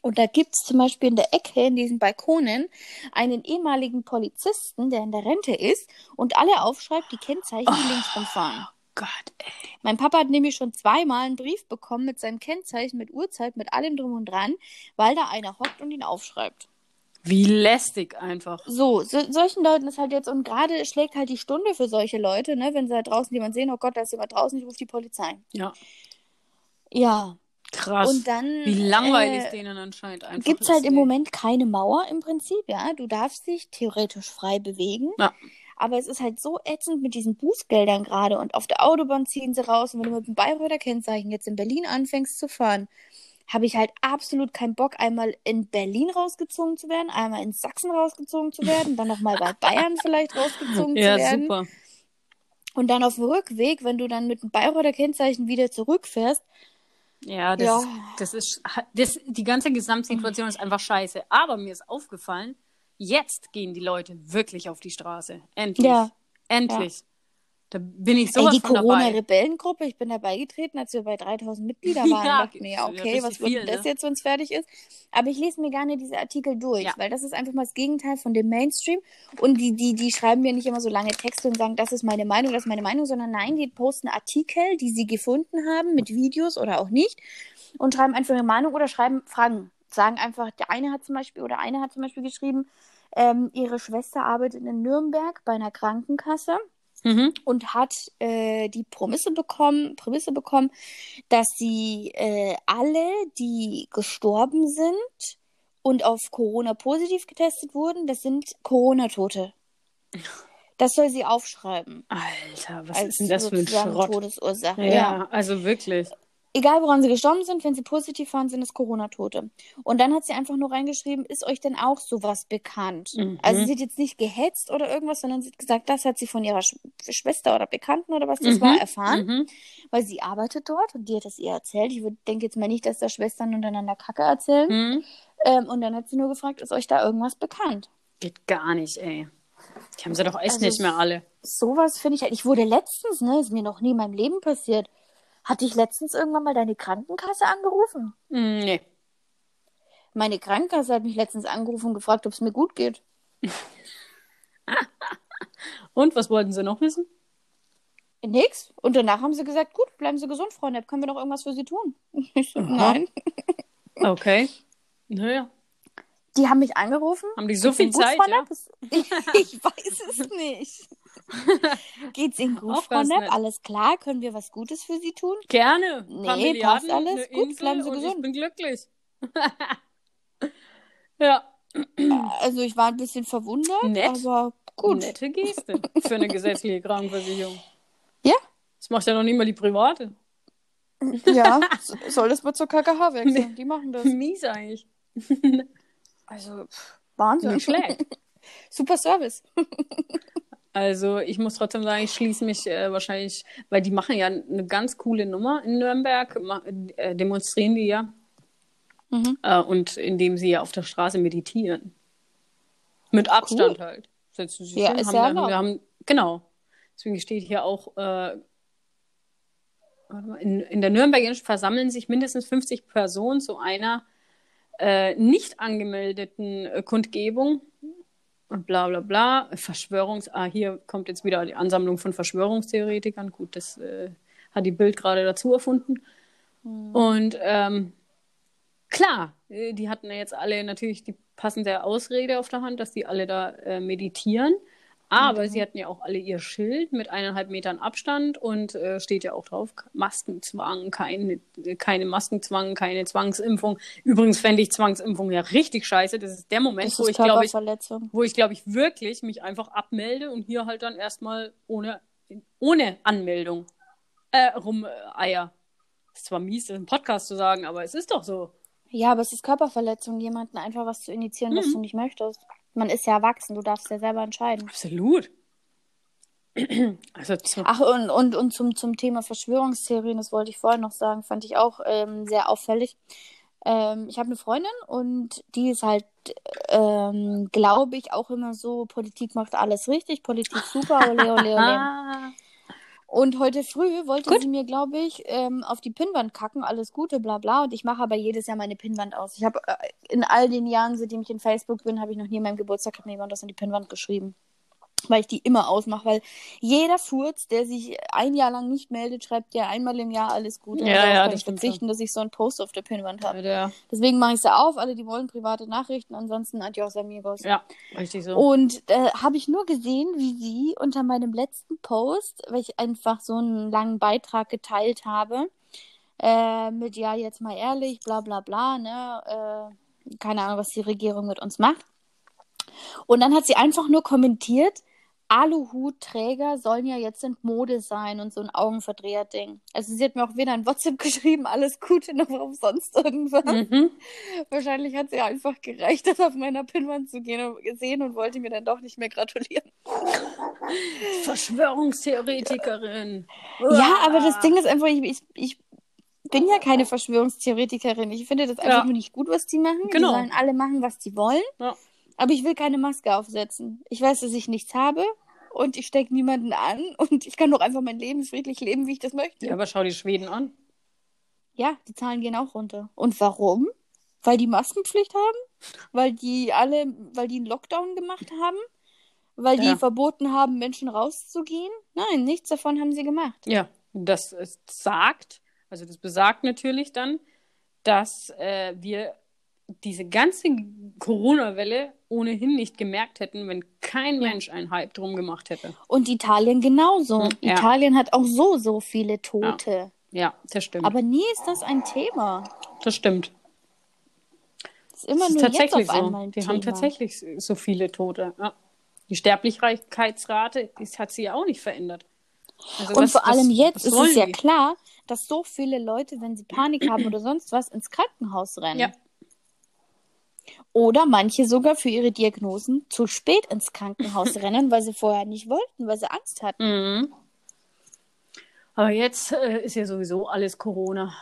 Speaker 2: Und da gibt's zum Beispiel in der Ecke, in diesen Balkonen, einen ehemaligen Polizisten, der in der Rente ist und alle aufschreibt, die Kennzeichen, die links rumfahren.
Speaker 1: Gott, ey.
Speaker 2: Mein Papa hat nämlich schon zweimal einen Brief bekommen mit seinem Kennzeichen, mit Uhrzeit, mit allem drum und dran, weil da einer hockt und ihn aufschreibt.
Speaker 1: Wie lästig einfach.
Speaker 2: So, so solchen Leuten ist halt jetzt, und gerade schlägt halt die Stunde für solche Leute, ne, wenn sie da draußen jemanden sehen, oh Gott, da ist jemand draußen, ich rufe die Polizei.
Speaker 1: Ja.
Speaker 2: Ja.
Speaker 1: Krass.
Speaker 2: Und dann
Speaker 1: Wie langweilig
Speaker 2: äh,
Speaker 1: denen anscheinend einfach
Speaker 2: gibt's halt
Speaker 1: ist,
Speaker 2: im. Moment keine Mauer im Prinzip, ja. Du darfst dich theoretisch frei bewegen.
Speaker 1: Ja.
Speaker 2: Aber es ist halt so ätzend mit diesen Bußgeldern gerade. Und auf der Autobahn ziehen sie raus. Und wenn du mit dem Bayreuther Kennzeichen jetzt in Berlin anfängst zu fahren, habe ich halt absolut keinen Bock, einmal in Berlin rausgezogen zu werden, einmal in Sachsen rausgezogen zu werden, dann nochmal bei <laughs> Bayern vielleicht rausgezogen
Speaker 1: Ja,
Speaker 2: zu werden.
Speaker 1: super.
Speaker 2: Und dann auf dem Rückweg, wenn du dann mit dem Bayreuther Kennzeichen wieder zurückfährst,
Speaker 1: Ja, das,
Speaker 2: Ja.
Speaker 1: Ist, das ist, das, die ganze Gesamtsituation ist einfach scheiße. Aber mir ist aufgefallen, jetzt gehen die Leute wirklich auf die Straße. Endlich.
Speaker 2: Ja.
Speaker 1: Endlich. Da bin ich sowas
Speaker 2: die. Corona-Rebellengruppe, ich bin dabei getreten, als wir bei 3000 Mitglieder <laughs> waren.
Speaker 1: Ja,
Speaker 2: dachte mir, okay, was wird
Speaker 1: viel,
Speaker 2: das
Speaker 1: ne?
Speaker 2: jetzt, wenn es fertig ist? Aber ich lese mir gerne diese Artikel durch,
Speaker 1: Ja.
Speaker 2: weil das ist einfach mal das Gegenteil von dem Mainstream. Und die, die, die schreiben mir nicht immer so lange Texte und sagen, das ist meine Meinung, das ist meine Meinung, sondern nein, die posten Artikel, die sie gefunden haben, mit Videos oder auch nicht, und schreiben einfach ihre Meinung oder schreiben Fragen. Sagen einfach, der eine hat zum Beispiel, oder eine hat zum Beispiel geschrieben, ähm, ihre Schwester arbeitet in Nürnberg bei einer Krankenkasse
Speaker 1: Mhm.
Speaker 2: und hat äh, die Prämisse bekommen, Prämisse bekommen, dass sie äh, alle, die gestorben sind und auf Corona positiv getestet wurden, das sind Corona-Tote. Das soll sie aufschreiben.
Speaker 1: Alter, was ist denn das für ein Schrott?
Speaker 2: Todesursache.
Speaker 1: Ja,
Speaker 2: Ja.
Speaker 1: also wirklich.
Speaker 2: Egal, woran sie gestorben sind, wenn sie positiv waren, sind es Corona-Tote. Und dann hat sie einfach nur reingeschrieben, ist euch denn auch sowas bekannt?
Speaker 1: Mhm.
Speaker 2: Also sie hat jetzt nicht gehetzt oder irgendwas, sondern sie hat gesagt, das hat sie von ihrer Sch Schwester oder Bekannten oder was das
Speaker 1: Mhm.
Speaker 2: war erfahren,
Speaker 1: Mhm.
Speaker 2: weil sie arbeitet dort und die hat das ihr erzählt. Ich denke jetzt mal nicht, dass da Schwestern untereinander Kacke erzählen.
Speaker 1: Mhm.
Speaker 2: Ähm, und dann hat sie nur gefragt, ist euch da irgendwas bekannt?
Speaker 1: Geht gar nicht, ey. Die haben sie doch echt
Speaker 2: Also
Speaker 1: nicht mehr alle.
Speaker 2: sowas finde ich halt. Ich wurde letztens, ne, ist mir noch nie in meinem Leben passiert. Hatte ich letztens irgendwann mal deine Krankenkasse angerufen?
Speaker 1: Mm, nee.
Speaker 2: Meine Krankenkasse hat mich letztens angerufen und gefragt, ob es mir gut geht. <laughs>
Speaker 1: Und was wollten sie noch wissen?
Speaker 2: Nix. Und danach haben sie gesagt, gut, bleiben Sie gesund, Freunde. Können wir noch irgendwas für Sie tun? <laughs> Ich so,
Speaker 1: Aha.
Speaker 2: nein. <laughs>
Speaker 1: Okay. Naja.
Speaker 2: Die haben mich angerufen.
Speaker 1: Haben die so viel Zeit, ja?
Speaker 2: Nepp? Ich weiß es nicht. <laughs> Geht's Ihnen gut, Frau Nepp? Alles klar? Können wir was Gutes für Sie tun?
Speaker 1: Gerne.
Speaker 2: Nee, passt alles. Gut,
Speaker 1: Insel
Speaker 2: bleiben Sie
Speaker 1: und
Speaker 2: gesund.
Speaker 1: Ich bin glücklich. <laughs> ja.
Speaker 2: Also ich war ein bisschen verwundert,
Speaker 1: Nett.
Speaker 2: aber gut.
Speaker 1: Nette Geste für eine gesetzliche Krankenversicherung.
Speaker 2: Ja.
Speaker 1: Das macht ja noch nicht mal die private.
Speaker 2: Ja, <laughs> so- soll das mal zur KKH wechseln? Die machen das.
Speaker 1: Mies eigentlich.
Speaker 2: Also, Wahnsinn.
Speaker 1: Nicht schlecht.
Speaker 2: Super Service.
Speaker 1: Also ich muss trotzdem sagen, ich schließe mich äh, wahrscheinlich, weil die machen ja eine ganz coole Nummer in Nürnberg, ma- äh, demonstrieren die ja.
Speaker 2: Mhm.
Speaker 1: Äh, und indem sie ja auf der Straße meditieren. Mit Abstand halt. Setzen sie
Speaker 2: Ja,
Speaker 1: hin,
Speaker 2: ist
Speaker 1: haben,
Speaker 2: ja
Speaker 1: dann- wir haben, genau. Deswegen steht hier auch, äh, in, in der Nürnberger versammeln sich mindestens 50 Personen zu einer äh, nicht angemeldeten äh, Kundgebung. Und bla bla bla. Verschwörungs... Ah, hier kommt jetzt wieder die Ansammlung von Verschwörungstheoretikern. Gut, das äh, hat die Bild gerade dazu erfunden. Und ähm, klar, äh, die hatten ja jetzt alle natürlich die passende Ausrede auf der Hand, dass die alle da äh, meditieren. Aber sie hatten ja auch alle ihr Schild mit eineinhalb Metern Abstand und äh, steht ja auch drauf, Maskenzwang, keine, keine Maskenzwang, keine Zwangsimpfung. Übrigens fände ich Zwangsimpfung ja richtig scheiße. Das ist der Moment,
Speaker 2: Das
Speaker 1: wo
Speaker 2: ist
Speaker 1: ich, glaube ich, wo ich, glaube ich, wirklich mich einfach abmelde und hier halt dann erstmal ohne, ohne Anmeldung äh, rumeier. Ist zwar mies, das im Podcast zu sagen, aber es ist doch so.
Speaker 2: Ja, aber es ist Körperverletzung, jemanden einfach was zu initiieren, was
Speaker 1: Mhm.
Speaker 2: du nicht möchtest. Man ist ja erwachsen, du darfst ja selber entscheiden.
Speaker 1: Absolut. <clears throat> Also
Speaker 2: Ach, und, und, und zum, zum Thema Verschwörungstheorien, das wollte ich vorhin noch sagen, fand ich auch ähm, sehr auffällig. Ähm, ich habe eine Freundin und die ist halt, ähm, glaube ich, auch immer so, Politik macht alles richtig, Politik super, ole, ole, ole. <laughs> Und heute früh wollte
Speaker 1: Gut.
Speaker 2: sie mir, glaube ich, ähm, auf die Pinnwand kacken, alles Gute, bla bla. Und ich mache aber jedes Jahr meine Pinnwand aus. Ich habe äh, in all den Jahren, seitdem ich in Facebook bin, habe ich noch nie an meinem Geburtstag hat mir jemand das an die Pinnwand geschrieben. Weil ich die immer ausmache, weil jeder Furz, der sich ein Jahr lang nicht meldet, schreibt ja einmal im Jahr alles Gute.
Speaker 1: Ja,
Speaker 2: darauf
Speaker 1: ja,
Speaker 2: kann
Speaker 1: das
Speaker 2: ich verzichten, dass ich so einen Post auf der Pinnwand habe.
Speaker 1: der,
Speaker 2: Deswegen mache ich sie auf, alle, die wollen, private Nachrichten, ansonsten adios amigos.
Speaker 1: ja, richtig so.
Speaker 2: Und da habe ich nur gesehen, wie sie unter meinem letzten Post, weil ich einfach so einen langen Beitrag geteilt habe, äh, mit ja, jetzt mal ehrlich, bla bla bla, ne, äh, keine Ahnung, was die Regierung mit uns macht. Und dann hat sie einfach nur kommentiert, Aluhutträger sollen ja jetzt in Mode sein und so ein Augenverdreher-Ding. Also sie hat mir auch weder ein WhatsApp <laughs> geschrieben, alles Gute noch auf sonst irgendwas.
Speaker 1: Mhm.
Speaker 2: Wahrscheinlich hat sie einfach gereicht, das auf meiner Pinnwand zu gehen und gesehen und wollte mir dann doch nicht mehr gratulieren. <laughs>
Speaker 1: Verschwörungstheoretikerin.
Speaker 2: Ja, aber das Ding ist einfach, ich, ich, ich bin ja keine Verschwörungstheoretikerin. Ich finde das einfach
Speaker 1: Ja.
Speaker 2: nur nicht gut, was die machen.
Speaker 1: Genau.
Speaker 2: Die sollen alle machen, was die wollen.
Speaker 1: Ja.
Speaker 2: Aber ich will keine Maske aufsetzen. Ich weiß, dass ich nichts habe und ich stecke niemanden an und ich kann doch einfach mein Leben friedlich leben, wie ich das möchte.
Speaker 1: Ja, aber schau die Schweden an.
Speaker 2: Ja, die Zahlen gehen auch runter. Und warum? Weil die Maskenpflicht haben? Weil die alle, weil die einen Lockdown gemacht haben? Weil die
Speaker 1: Ja.
Speaker 2: verboten haben, Menschen rauszugehen? Nein, nichts davon haben sie gemacht.
Speaker 1: Ja, das sagt, also das besagt natürlich dann, dass äh, wir diese ganze Corona-Welle ohnehin nicht gemerkt hätten, wenn kein Mensch einen Hype drum gemacht hätte.
Speaker 2: Und Italien genauso.
Speaker 1: Hm, ja.
Speaker 2: Italien hat auch so, so viele Tote.
Speaker 1: Ja, das stimmt.
Speaker 2: Aber nie ist das ein Thema.
Speaker 1: das stimmt.
Speaker 2: Das ist immer
Speaker 1: Das ist
Speaker 2: nur jetzt
Speaker 1: tatsächlich
Speaker 2: auf
Speaker 1: so.
Speaker 2: einmal ein
Speaker 1: Wir
Speaker 2: Thema.
Speaker 1: haben tatsächlich so viele Tote. Ja. Die Sterblichkeitsrate das hat sich ja auch nicht verändert. Also
Speaker 2: Und
Speaker 1: was-
Speaker 2: vor allem
Speaker 1: was-
Speaker 2: jetzt
Speaker 1: was
Speaker 2: ist es ja
Speaker 1: die?
Speaker 2: klar, dass so viele Leute, wenn sie Panik haben oder sonst was, ins Krankenhaus rennen.
Speaker 1: Ja.
Speaker 2: Oder manche sogar für ihre Diagnosen zu spät ins Krankenhaus <laughs> rennen, weil sie vorher nicht wollten, weil sie Angst hatten.
Speaker 1: Mhm. Aber jetzt äh, ist ja sowieso alles Corona.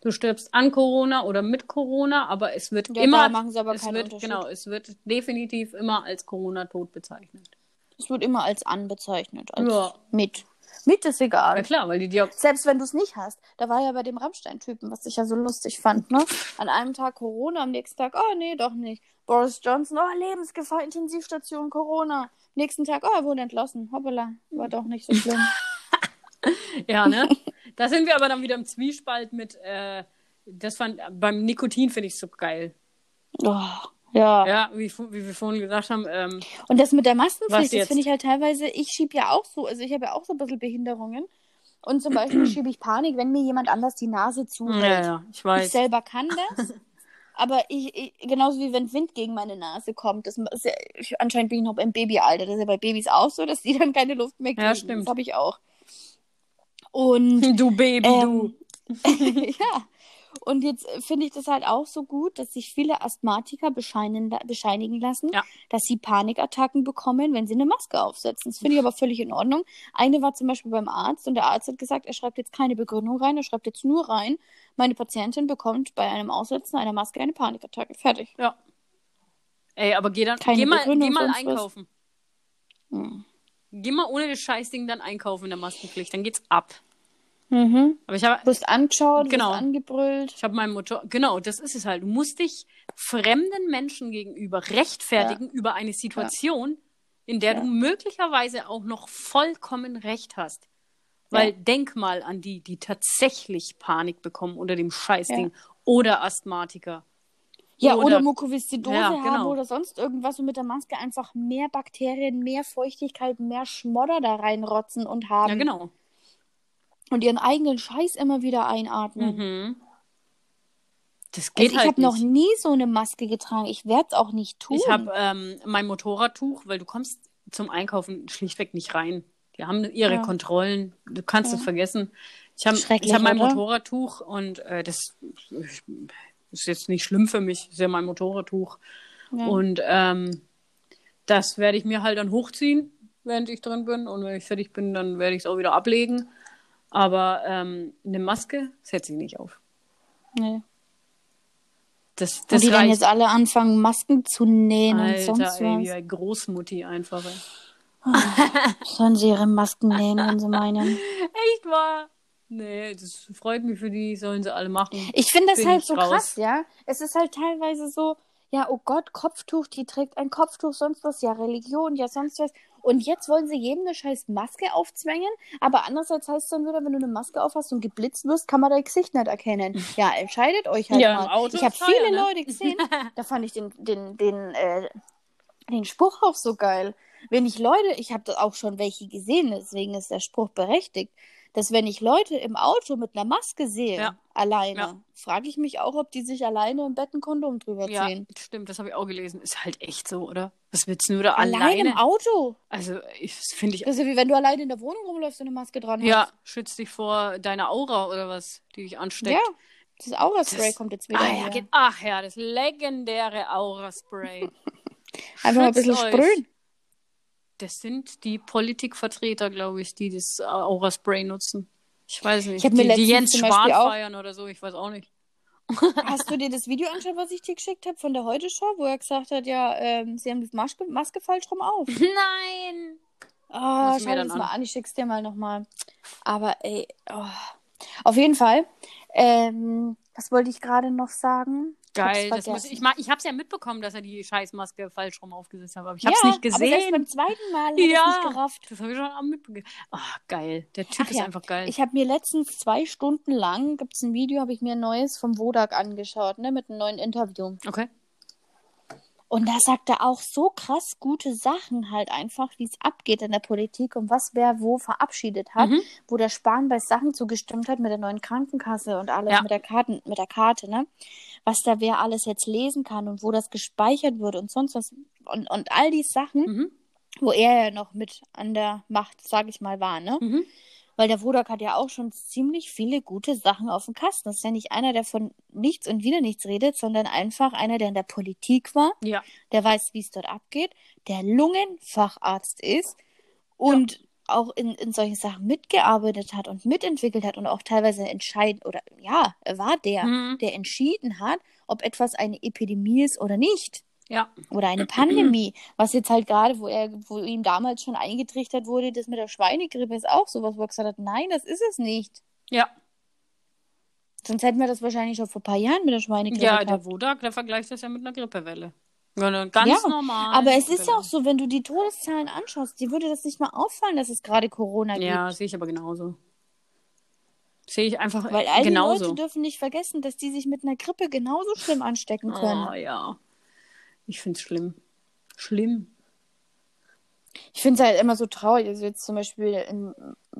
Speaker 1: Du stirbst an Corona oder mit Corona, aber es wird
Speaker 2: Ja,
Speaker 1: immer,
Speaker 2: da machen sie aber
Speaker 1: es
Speaker 2: keinen
Speaker 1: wird, genau, es wird definitiv immer als Corona-Tod bezeichnet.
Speaker 2: Es wird immer als an bezeichnet. Als
Speaker 1: Ja.
Speaker 2: mit. Mit ist egal.
Speaker 1: Ja klar, weil die dir
Speaker 2: Selbst wenn du es nicht hast. Da war ja bei dem Rammstein-Typen, was ich ja so lustig fand, ne? An einem Tag Corona, am nächsten Tag, oh nee, doch nicht. Boris Johnson, oh, Lebensgefahr, Intensivstation, Corona. Nächsten Tag, oh, er wurde entlassen. Hoppala, war doch nicht so schlimm. <laughs>
Speaker 1: Ja, ne? da sind wir aber dann wieder im Zwiespalt mit, äh, das fand, beim Nikotin finde ich so geil.
Speaker 2: oh, ja.
Speaker 1: Ja, wie, wie wir vorhin gesagt haben, ähm,
Speaker 2: Und das mit der Maskenpflicht, das finde ich halt teilweise, ich schiebe ja auch so, also ich habe ja auch so ein bisschen Behinderungen. Und zum Beispiel <clears throat> schiebe ich Panik, wenn mir jemand anders die Nase zuhält.
Speaker 1: ja, ja, ich
Speaker 2: Ich
Speaker 1: weiß.
Speaker 2: selber kann <laughs> das. Aber ich, ich, genauso wie wenn Wind gegen meine Nase kommt, das ist ja, ich, anscheinend bin ich noch im Babyalter. Das ist ja bei Babys auch so, dass die dann keine Luft mehr kriegen.
Speaker 1: Ja, stimmt.
Speaker 2: Das habe ich auch. Und
Speaker 1: Du Baby,
Speaker 2: Ähm,
Speaker 1: du. <laughs>
Speaker 2: ja. Und jetzt äh, finde ich das halt auch so gut, dass sich viele Asthmatiker bescheinigen, bescheinigen lassen,
Speaker 1: Ja.
Speaker 2: dass sie Panikattacken bekommen, wenn sie eine Maske aufsetzen. Das finde ich aber völlig in Ordnung. Eine war zum Beispiel beim Arzt und der Arzt hat gesagt, er schreibt jetzt keine Begründung rein, er schreibt jetzt nur rein, meine Patientin bekommt bei einem Aussetzen einer Maske eine Panikattacke. Fertig.
Speaker 1: Ja. Ey, aber geh dann,
Speaker 2: Keine
Speaker 1: geh mal, geh mal einkaufen.
Speaker 2: Hm.
Speaker 1: Geh mal ohne das Scheißding dann einkaufen in der Maskenpflicht, dann geht's ab.
Speaker 2: Mhm.
Speaker 1: Aber ich habe
Speaker 2: Du wirst angeschaut,
Speaker 1: Genau.
Speaker 2: wirst angebrüllt.
Speaker 1: Ich habe meinen Motor. Genau, das ist es halt. Du musst dich fremden Menschen gegenüber rechtfertigen über eine Situation, in der
Speaker 2: Ja.
Speaker 1: du möglicherweise auch noch vollkommen recht hast. Weil denk mal an die, die tatsächlich Panik bekommen unter dem Scheißding oder Asthmatiker.
Speaker 2: Ja, oder,
Speaker 1: Oder-
Speaker 2: Mukoviszidose
Speaker 1: Ja,
Speaker 2: haben
Speaker 1: genau.
Speaker 2: oder sonst irgendwas und mit der Maske einfach mehr Bakterien, mehr Feuchtigkeit, mehr Schmodder da reinrotzen und haben.
Speaker 1: Ja, genau.
Speaker 2: Und ihren eigenen Scheiß immer wieder einatmen.
Speaker 1: Mhm. Das geht
Speaker 2: Also ich
Speaker 1: halt
Speaker 2: habe noch nie so eine Maske getragen. Ich werde es auch nicht tun.
Speaker 1: Ich habe ähm, mein Motorradtuch, weil du kommst zum Einkaufen schlichtweg nicht rein. Die haben ihre
Speaker 2: Ja.
Speaker 1: Kontrollen. Du kannst es vergessen. Ich habe hab mein
Speaker 2: oder?
Speaker 1: Motorradtuch und äh, das ist jetzt nicht schlimm für mich. Ist ja mein Motorradtuch.
Speaker 2: Ja.
Speaker 1: Und ähm, das werde ich mir halt dann hochziehen, während ich drin bin. Und wenn ich fertig bin, dann werde ich es auch wieder ablegen. Aber ähm, eine Maske setze ich nicht auf.
Speaker 2: nee.
Speaker 1: Das,
Speaker 2: Und
Speaker 1: das
Speaker 2: die dann jetzt alle anfangen, Masken zu nähen
Speaker 1: Alter,
Speaker 2: und sonst
Speaker 1: ey, wie
Speaker 2: was.
Speaker 1: eine Großmutti einfach. Ey.
Speaker 2: Sollen sie ihre Masken nähen, wenn sie meinen. <laughs>
Speaker 1: Echt wahr? Nee, das freut mich für die, sollen sie alle machen.
Speaker 2: Ich finde das
Speaker 1: Bin
Speaker 2: halt so
Speaker 1: raus.
Speaker 2: krass, ja. Es ist halt teilweise so, ja, oh Gott, Kopftuch, die trägt ein Kopftuch, sonst was, ja, Religion, ja, sonst was. Und jetzt wollen sie jedem eine scheiß Maske aufzwängen, aber andererseits heißt es dann wieder, wenn du eine Maske aufhast und geblitzt wirst, kann man dein Gesicht nicht erkennen. Ja, entscheidet euch halt
Speaker 1: Ja,
Speaker 2: mal.
Speaker 1: im Auto
Speaker 2: ich habe viele
Speaker 1: ne?
Speaker 2: Leute gesehen, <laughs> da fand ich den, den, den, äh, den Spruch auch so geil. Wenn ich Leute, ich habe auch schon welche gesehen, deswegen ist der Spruch berechtigt, dass wenn ich Leute im Auto mit einer Maske sehe,
Speaker 1: Ja.
Speaker 2: alleine,
Speaker 1: Ja.
Speaker 2: frage ich mich auch, ob die sich alleine im Bett ein Kondom drüber
Speaker 1: Ja,
Speaker 2: ziehen.
Speaker 1: stimmt, das habe ich auch gelesen. Ist halt echt so, oder? Was willst du da
Speaker 2: Alleine,
Speaker 1: alleine?
Speaker 2: im Auto.
Speaker 1: Also, ich das finde ich.
Speaker 2: Das ist ja wie wenn du alleine in der Wohnung rumläufst und eine Maske dran
Speaker 1: Ja,
Speaker 2: hast.
Speaker 1: schützt dich vor deiner Aura oder was, die dich ansteckt.
Speaker 2: Ja. Das Aura-Spray kommt jetzt wieder.
Speaker 1: Ah, ja, geht, ach ja, das legendäre Aura-Spray. <laughs>
Speaker 2: Einfach mal ein bisschen
Speaker 1: euch.
Speaker 2: sprühen.
Speaker 1: Das sind die Politikvertreter, glaube ich, die das Aura-Spray nutzen. Ich weiß nicht.
Speaker 2: Ich hab mir
Speaker 1: die, die Jens Spahn
Speaker 2: auch-
Speaker 1: feiern oder so, ich weiß auch nicht.
Speaker 2: Hast du dir das Video angeschaut, was ich dir geschickt habe von der Heute-Show, wo er gesagt hat, ja, ähm, sie haben die Maske, Maske falsch rum auf? <laughs>
Speaker 1: Nein! Ich
Speaker 2: schau dir das mal
Speaker 1: an.
Speaker 2: an, ich schick's dir mal nochmal. Aber ey, oh. auf jeden Fall. Ähm, was wollte ich gerade noch sagen? Ich
Speaker 1: Geil, das muss, ich, ich habe es ja mitbekommen, dass er die Scheißmaske falsch rum aufgesetzt hat, aber ich habe es
Speaker 2: ja,
Speaker 1: nicht
Speaker 2: Aber selbst
Speaker 1: gesehen.
Speaker 2: beim zweiten Mal
Speaker 1: Ja.
Speaker 2: es nicht gerafft.
Speaker 1: Das habe ich schon am mitbekommen. Ah, geil. Der Typ
Speaker 2: Ach
Speaker 1: ist
Speaker 2: ja,
Speaker 1: einfach geil.
Speaker 2: Ich habe mir letztens zwei Stunden lang, gibt's ein Video, habe ich mir ein neues vom Wodak angeschaut, ne, mit einem neuen Interview.
Speaker 1: okay.
Speaker 2: Und da sagt er auch so krass gute Sachen halt einfach, wie es abgeht in der Politik und was wer wo verabschiedet hat,
Speaker 1: Mhm.
Speaker 2: wo der Spahn bei Sachen zugestimmt hat mit der neuen Krankenkasse und alles
Speaker 1: Ja.
Speaker 2: mit der Karten, mit der Karte, ne? Was da wer alles jetzt lesen kann und wo das gespeichert wird und sonst was und, und all die Sachen,
Speaker 1: Mhm.
Speaker 2: wo er ja noch mit an der Macht, sag ich mal, war, ne?
Speaker 1: Mhm.
Speaker 2: Weil der Wodak hat ja auch schon ziemlich viele gute Sachen auf dem Kasten. Das ist ja nicht einer, der von nichts und wieder nichts redet, sondern einfach einer, der in der Politik war,
Speaker 1: Ja.
Speaker 2: der weiß, wie es dort abgeht, der Lungenfacharzt ist und auch in, in solchen Sachen mitgearbeitet hat und mitentwickelt hat und auch teilweise entscheiden oder ja, er war der,
Speaker 1: Mhm.
Speaker 2: der entschieden hat, ob etwas eine Epidemie ist oder nicht.
Speaker 1: Ja.
Speaker 2: Oder eine <clears throat> Pandemie, was jetzt halt gerade, wo er, wo ihm damals schon eingetrichtert wurde, das mit der Schweinegrippe ist auch sowas, wo er gesagt hat, nein, das ist es nicht.
Speaker 1: Ja.
Speaker 2: Sonst hätten wir das wahrscheinlich schon vor ein paar Jahren mit der Schweinegrippe
Speaker 1: Ja,
Speaker 2: gehabt.
Speaker 1: der Wodak, der vergleicht das ja mit einer Grippewelle. Ja, eine ganz
Speaker 2: Ja,
Speaker 1: normal.
Speaker 2: Aber es ist ja auch so, wenn du die Todeszahlen anschaust, dir würde das nicht mal auffallen, dass es gerade Corona gibt.
Speaker 1: Ja, sehe ich aber genauso. Sehe ich einfach
Speaker 2: Weil all die
Speaker 1: genauso.
Speaker 2: Leute dürfen nicht vergessen, dass die sich mit einer Grippe genauso schlimm anstecken können.
Speaker 1: Oh ja. Ich finde es schlimm. Schlimm.
Speaker 2: Ich finde es halt immer so traurig. Also jetzt zum Beispiel in,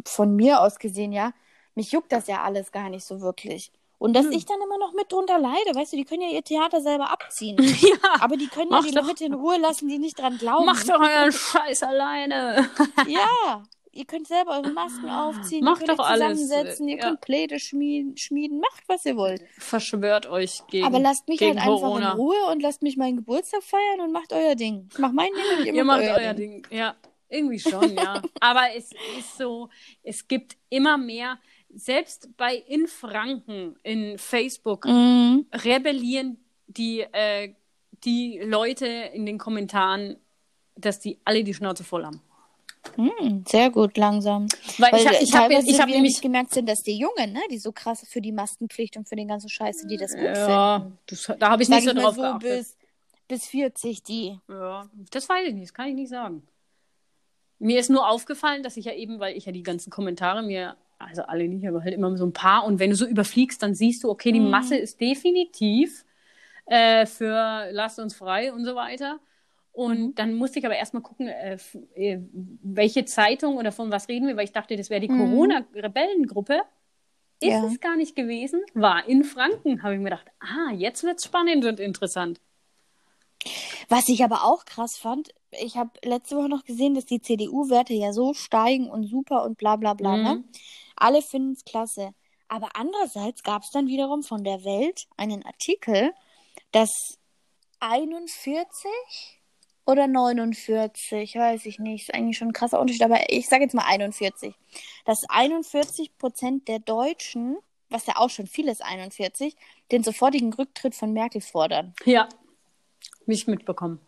Speaker 2: von mir aus gesehen, ja, mich juckt das ja alles gar nicht so wirklich. Und dass
Speaker 1: Hm.
Speaker 2: ich dann immer noch mit drunter leide, weißt du, die können ja ihr Theater selber abziehen. <laughs>
Speaker 1: Ja.
Speaker 2: Aber die können ja die
Speaker 1: doch.
Speaker 2: Leute in Ruhe lassen, die nicht dran glauben.
Speaker 1: Macht doch euren Scheiß alleine.
Speaker 2: Ja, <laughs> ihr könnt selber eure Masken aufziehen,
Speaker 1: Macht
Speaker 2: ihr könnt
Speaker 1: doch
Speaker 2: euch
Speaker 1: alles,
Speaker 2: zusammensetzen, ihr
Speaker 1: ja.
Speaker 2: könnt Pläne schmieden, schmieden, macht was ihr wollt.
Speaker 1: Verschwört euch gegen
Speaker 2: Aber lasst mich halt einfach
Speaker 1: Corona.
Speaker 2: in Ruhe und lasst mich meinen Geburtstag feiern und macht euer Ding. Ich mach mein Ding und ihr,
Speaker 1: Ihr macht
Speaker 2: macht
Speaker 1: euer Ding. Ja, irgendwie schon, ja. <laughs> Aber es ist so, es gibt immer mehr, selbst bei in Franken, in Facebook,
Speaker 2: Mhm.
Speaker 1: rebellieren die, äh, die Leute in den Kommentaren, dass die alle die Schnauze voll haben.
Speaker 2: Mhm, sehr gut, langsam.
Speaker 1: Weil,
Speaker 2: Weil
Speaker 1: ich habe ich hab,
Speaker 2: teilweise
Speaker 1: ich hab nämlich.
Speaker 2: gemerkt sind, dass die Jungen, ne, die so krass für die Maskenpflicht und für den ganzen Scheiße, die das gut
Speaker 1: Ja,
Speaker 2: finden.
Speaker 1: das, da habe ich
Speaker 2: Sag
Speaker 1: nicht so
Speaker 2: ich
Speaker 1: drauf
Speaker 2: so
Speaker 1: geachtet.
Speaker 2: bis, bis 40 die.
Speaker 1: Ja, das weiß ich nicht, das kann ich nicht sagen. Mir ist nur aufgefallen, dass ich ja eben, weil ich ja die ganzen Kommentare mir, also alle nicht, aber halt immer so ein paar, und wenn du so überfliegst, dann siehst du, okay, die
Speaker 2: Mhm.
Speaker 1: Masse ist definitiv äh, für lasst uns frei und so weiter. Und
Speaker 2: Mhm.
Speaker 1: dann musste ich aber erstmal gucken, äh, äh, welche Zeitung oder von was reden wir, weil ich dachte, das wäre die
Speaker 2: Mhm.
Speaker 1: Corona-Rebellengruppe. Ist
Speaker 2: Ja.
Speaker 1: es gar nicht gewesen, war in Franken. Habe ich mir gedacht, ah, jetzt wird's spannend und interessant.
Speaker 2: Was ich aber auch krass fand, ich habe letzte Woche noch gesehen, dass die CDU-Werte ja so steigen und super und bla bla bla. Ne?
Speaker 1: Mhm.
Speaker 2: Alle finden es klasse. Aber andererseits gab es dann wiederum von der Welt einen Artikel, dass 41 oder 49, weiß ich nicht, ist eigentlich schon ein krasser Unterschied, aber ich sage jetzt mal 41, dass 41 Prozent der Deutschen, was ja auch schon viel ist, 41, den sofortigen Rücktritt von Merkel fordern.
Speaker 1: Ja, nicht mitbekommen.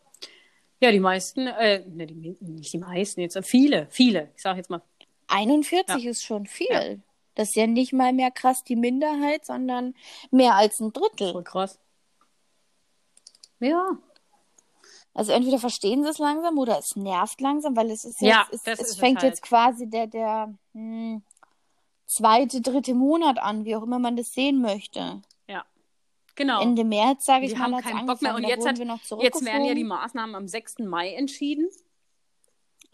Speaker 1: Ja, die meisten, äh, ne, die, nicht die meisten jetzt, viele, viele, ich sage jetzt mal.
Speaker 2: 41 ist schon viel.
Speaker 1: Ja.
Speaker 2: Das ist ja nicht mal mehr krass die Minderheit, sondern mehr als ein Drittel.
Speaker 1: Voll krass. Ja,
Speaker 2: Also entweder verstehen sie es langsam oder es nervt langsam, weil es ist jetzt,
Speaker 1: Ja,
Speaker 2: es, es
Speaker 1: ist es
Speaker 2: fängt
Speaker 1: halt.
Speaker 2: jetzt quasi der, der hm, zweite, dritte Monat an, wie auch immer man das sehen möchte.
Speaker 1: ja. Genau.
Speaker 2: Ende März, sage ich
Speaker 1: die
Speaker 2: mal,
Speaker 1: haben keinen Bock mehr. Und jetzt, hat,
Speaker 2: wir noch
Speaker 1: jetzt werden ja die. Maßnahmen am 6. Mai entschieden.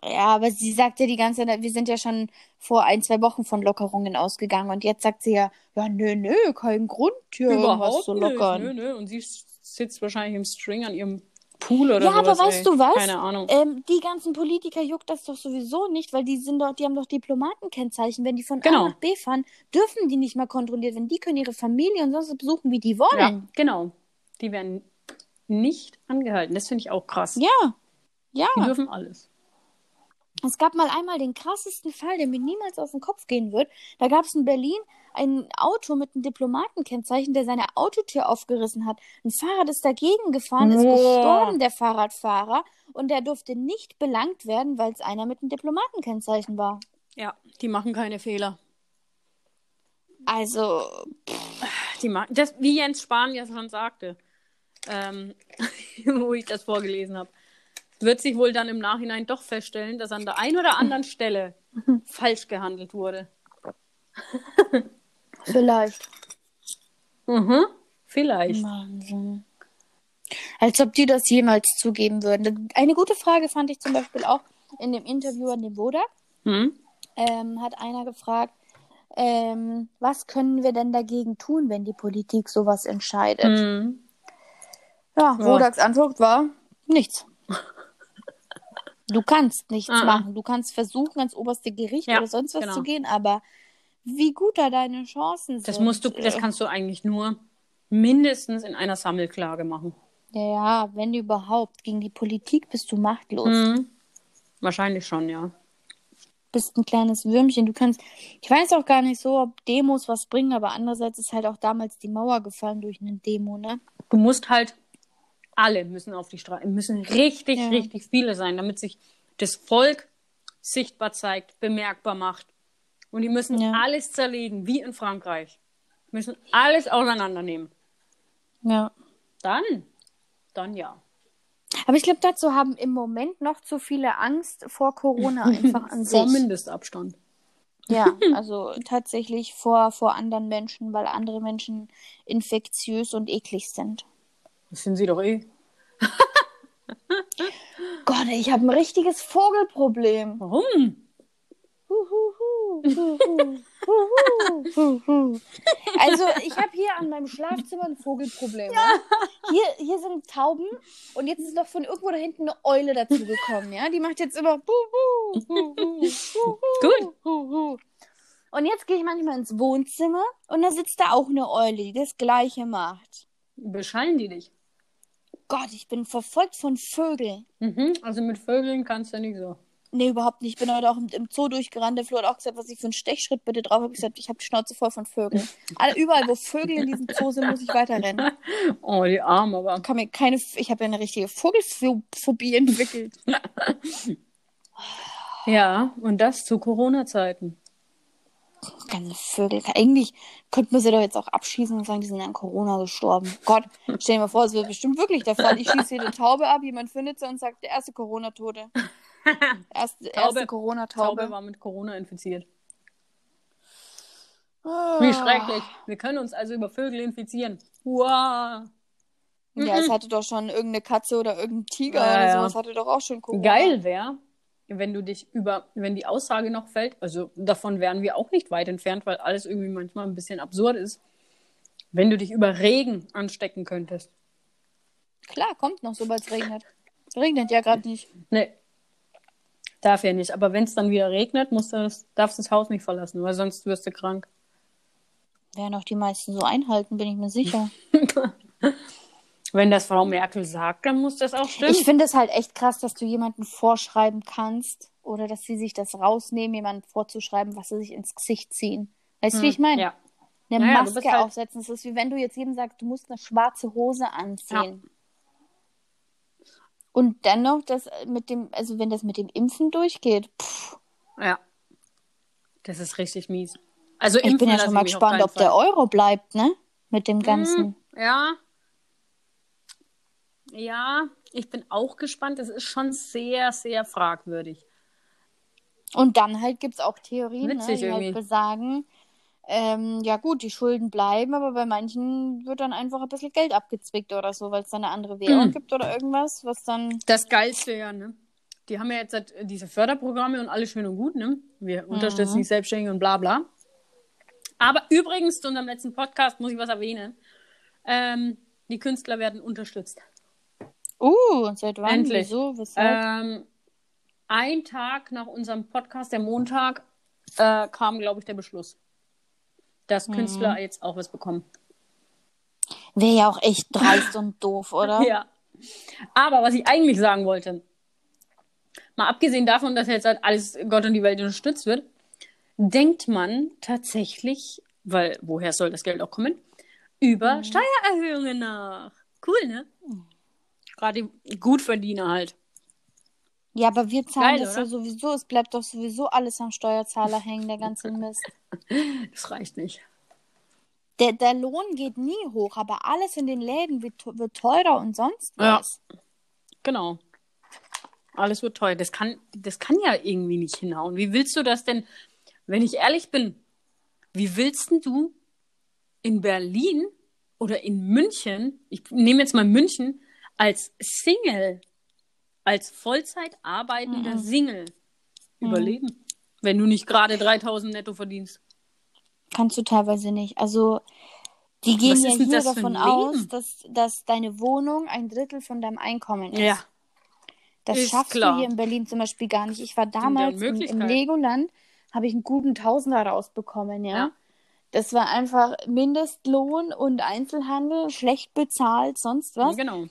Speaker 2: Ja, aber sie sagt ja die ganze Zeit, wir sind ja schon vor ein, zwei Wochen von Lockerungen ausgegangen und jetzt sagt sie ja, ja, nö, nö, kein Grund hier irgendwas zu lockern.
Speaker 1: Nö, nö. Und sie sitzt wahrscheinlich im String an ihrem Pool oder
Speaker 2: Ja, aber
Speaker 1: sowas.
Speaker 2: weißt
Speaker 1: ey.
Speaker 2: du was?
Speaker 1: Keine Ahnung.
Speaker 2: Ähm, die ganzen Politiker juckt das doch sowieso nicht, weil die sind doch, die haben doch Diplomatenkennzeichen. Wenn die von
Speaker 1: Genau.
Speaker 2: A nach B fahren, dürfen die nicht mal kontrolliert werden. Die können ihre Familie und sonst besuchen, wie die
Speaker 1: ja,
Speaker 2: wollen.
Speaker 1: genau. Die werden nicht angehalten. Das finde ich auch krass.
Speaker 2: Ja. Ja.
Speaker 1: Die dürfen alles.
Speaker 2: Es gab mal einmal den krassesten Fall, der mir niemals aus dem Kopf gehen wird. Da gab es in Berlin ein Auto mit einem Diplomatenkennzeichen, der seine Autotür aufgerissen hat. Ein Fahrrad ist dagegen gefahren, ist gestorben, der Fahrradfahrer. Und der durfte nicht belangt werden, weil es einer mit einem Diplomatenkennzeichen war.
Speaker 1: Ja, die machen keine Fehler.
Speaker 2: Also,
Speaker 1: Die das, wie Jens Spahn ja schon sagte, ähm, <laughs> wo ich das vorgelesen habe, wird sich wohl dann im Nachhinein doch feststellen, dass an der einen oder anderen Stelle <laughs> falsch gehandelt wurde. <laughs>
Speaker 2: vielleicht.
Speaker 1: Mhm, vielleicht.
Speaker 2: Wahnsinn. Als ob die das jemals zugeben würden. Eine gute Frage fand ich zum Beispiel auch in dem Interview an dem Wodak.
Speaker 1: Hm?
Speaker 2: Ähm, hat einer gefragt, ähm, was können wir denn dagegen tun, wenn die Politik sowas entscheidet?
Speaker 1: Hm.
Speaker 2: Ja,
Speaker 1: Ja.
Speaker 2: Wodaks Antwort war nichts. Du kannst nichts
Speaker 1: ah.
Speaker 2: machen. Du kannst versuchen, ans oberste Gericht
Speaker 1: Ja,
Speaker 2: oder sonst was
Speaker 1: genau.
Speaker 2: zu gehen, aber wie gut da deine Chancen sind.
Speaker 1: Das musst du, das
Speaker 2: äh,
Speaker 1: kannst du eigentlich nur mindestens in einer Sammelklage machen.
Speaker 2: Ja, ja, wenn überhaupt. Gegen die Politik bist du machtlos.
Speaker 1: Mhm. Wahrscheinlich schon, ja.
Speaker 2: Bist ein kleines Würmchen. Du kannst, ich weiß auch gar nicht so, ob Demos was bringen, aber andererseits ist halt auch damals die Mauer gefallen durch eine Demo, ne?
Speaker 1: Du musst halt alle müssen auf die Straße, müssen richtig,
Speaker 2: Ja.
Speaker 1: richtig viele sein, damit sich das Volk sichtbar zeigt, bemerkbar macht. Und die müssen
Speaker 2: Ja.
Speaker 1: alles zerlegen, wie in Frankreich. Müssen alles auseinandernehmen.
Speaker 2: Ja.
Speaker 1: Dann, dann ja.
Speaker 2: Aber ich glaube, dazu haben im Moment noch zu viele Angst vor Corona <laughs> einfach an
Speaker 1: Vor
Speaker 2: sich.
Speaker 1: Mindestabstand.
Speaker 2: Ja, <laughs> also tatsächlich vor, vor anderen Menschen, weil andere Menschen infektiös und eklig sind.
Speaker 1: Das sind sie doch eh. <laughs>
Speaker 2: Gott, ich habe ein richtiges Vogelproblem.
Speaker 1: Warum?
Speaker 2: Also, ich habe hier an meinem Schlafzimmer ein Vogelproblem. Ja. Hier, hier sind Tauben und jetzt ist noch von irgendwo da hinten eine Eule dazugekommen. Ja? Die macht jetzt immer.
Speaker 1: Gut.
Speaker 2: Und jetzt gehe ich manchmal ins Wohnzimmer und da sitzt da auch eine Eule, die das Gleiche macht.
Speaker 1: Beschallen die dich?
Speaker 2: Gott, ich bin verfolgt von Vögeln.
Speaker 1: Mhm. Also mit Vögeln kannst du nicht so.
Speaker 2: Nee, überhaupt nicht. Ich bin heute auch im, Zoo durchgerannt. Der Flo hat auch gesagt, was ich für einen Stechschritt bitte drauf habe. Ich gesagt, ich habe die Schnauze voll von Vögeln. Alle, überall, wo Vögel in diesem Zoo sind, muss ich weiterrennen. <laughs>
Speaker 1: Oh, die Arme, aber.
Speaker 2: Kann mir keine, ich habe ja eine richtige Vogelphobie entwickelt. <laughs>
Speaker 1: Ja, und das zu Corona-Zeiten.
Speaker 2: Ganze Vögel. Eigentlich könnte man sie doch jetzt auch abschießen und sagen, die sind an Corona gestorben. Gott, stell dir mal vor, es wird bestimmt wirklich der Fall. Ich schieße jede Taube ab, jemand findet sie und sagt, der erste Corona-Tote. <laughs> Erste, erste
Speaker 1: Taube
Speaker 2: Corona-Taube.
Speaker 1: war mit Corona infiziert.
Speaker 2: Ah.
Speaker 1: Wie schrecklich. Wir können uns also über Vögel infizieren. Wow.
Speaker 2: Ja, es hatte doch schon irgendeine Katze oder irgendein Tiger
Speaker 1: Ja,
Speaker 2: oder
Speaker 1: ja.
Speaker 2: sowas, hatte doch auch schon Corona.
Speaker 1: Geil wäre, wenn du dich über, wenn die Aussage noch fällt, also davon wären wir auch nicht weit entfernt, weil alles irgendwie manchmal ein bisschen absurd ist, wenn du dich über Regen anstecken könntest.
Speaker 2: Klar, kommt noch, sobald es regnet. Regnet ja gerade nicht.
Speaker 1: Nee. Darf ja nicht. Aber wenn es dann wieder regnet, musst du das, darfst du das Haus nicht verlassen, weil sonst wirst du krank.
Speaker 2: Werden auch die meisten so einhalten, bin ich mir sicher. <laughs>
Speaker 1: Wenn das Frau Merkel sagt, dann muss das auch stimmen.
Speaker 2: Ich finde es halt echt krass, dass du jemanden vorschreiben kannst oder dass sie sich das rausnehmen, jemandem vorzuschreiben, was sie sich ins Gesicht ziehen. Weißt du, wie ich meine?
Speaker 1: ja.
Speaker 2: Eine
Speaker 1: Naja,
Speaker 2: Maske
Speaker 1: halt-
Speaker 2: aufsetzen. Das ist wie wenn du jetzt jedem sagst, du musst eine schwarze Hose anziehen. Und dann noch das mit dem, also wenn das mit dem Impfen durchgeht, pff,
Speaker 1: Ja. Das ist richtig mies. Also
Speaker 2: ich bin ja schon mal gespannt, ob der. Euro bleibt, ne? Mit dem Ganzen.
Speaker 1: Hm, Ja. Ja, ich bin auch gespannt. Das ist schon sehr, sehr fragwürdig.
Speaker 2: Und dann halt gibt es auch Theorien, ne, die halt besagen, ähm, ja gut, die Schulden bleiben, aber bei manchen wird dann einfach ein bisschen Geld abgezwickt oder so, weil es dann eine andere Währung
Speaker 1: Mhm.
Speaker 2: gibt oder irgendwas, was dann.
Speaker 1: Das Geilste ja, ne? Die haben ja jetzt halt diese Förderprogramme und alles schön und gut, ne? Wir unterstützen die Selbstständigen und bla bla. Aber übrigens, zu unserem letzten Podcast muss ich was erwähnen. Ähm, die Künstler werden unterstützt.
Speaker 2: Uh, seit wann?
Speaker 1: Endlich.
Speaker 2: Wieso? Weshalb?
Speaker 1: Ähm, ein Tag nach unserem Podcast, der Montag, äh, kam, glaube ich, der Beschluss, dass Künstler jetzt auch was bekommen.
Speaker 2: Wäre ja auch echt dreist und <laughs> doof, oder?
Speaker 1: Ja. Aber was ich eigentlich sagen wollte, mal abgesehen davon, dass jetzt halt alles Gott und die Welt unterstützt wird, denkt man tatsächlich, weil woher soll das Geld auch kommen, über
Speaker 2: Mhm.
Speaker 1: Steuererhöhungen nach. Cool, ne? Gerade die Gutverdiener halt.
Speaker 2: Ja, aber wir zahlen
Speaker 1: Geil,
Speaker 2: das ja
Speaker 1: oder?
Speaker 2: sowieso, es bleibt doch sowieso alles am Steuerzahler hängen, der ganze Mist. <laughs>
Speaker 1: Das reicht nicht.
Speaker 2: Der, der Lohn geht nie hoch, aber alles in den Läden wird, wird teurer und sonst
Speaker 1: Ja.
Speaker 2: was.
Speaker 1: Genau. Alles wird teuer. Das kann, das kann ja irgendwie nicht hinhauen. Wie willst du das denn, wenn ich ehrlich bin, wie willst denn du in Berlin oder in München, ich nehme jetzt mal München, als Single, als Vollzeit arbeitender
Speaker 2: Mhm.
Speaker 1: Single überleben, wenn du nicht gerade 3000 netto verdienst?
Speaker 2: Kannst du teilweise nicht. Also, die gehen
Speaker 1: Was
Speaker 2: ja hier davon aus, dass, dass deine Wohnung ein Drittel von deinem Einkommen ist. Das
Speaker 1: ist
Speaker 2: schaffst
Speaker 1: klar.
Speaker 2: du hier in Berlin zum Beispiel gar nicht. Ich war
Speaker 1: ja
Speaker 2: damals im, im. Legoland, habe ich einen guten Tausender rausbekommen, ja.
Speaker 1: Ja.
Speaker 2: Das war einfach Mindestlohn und Einzelhandel, schlecht bezahlt, sonst was.
Speaker 1: Genau.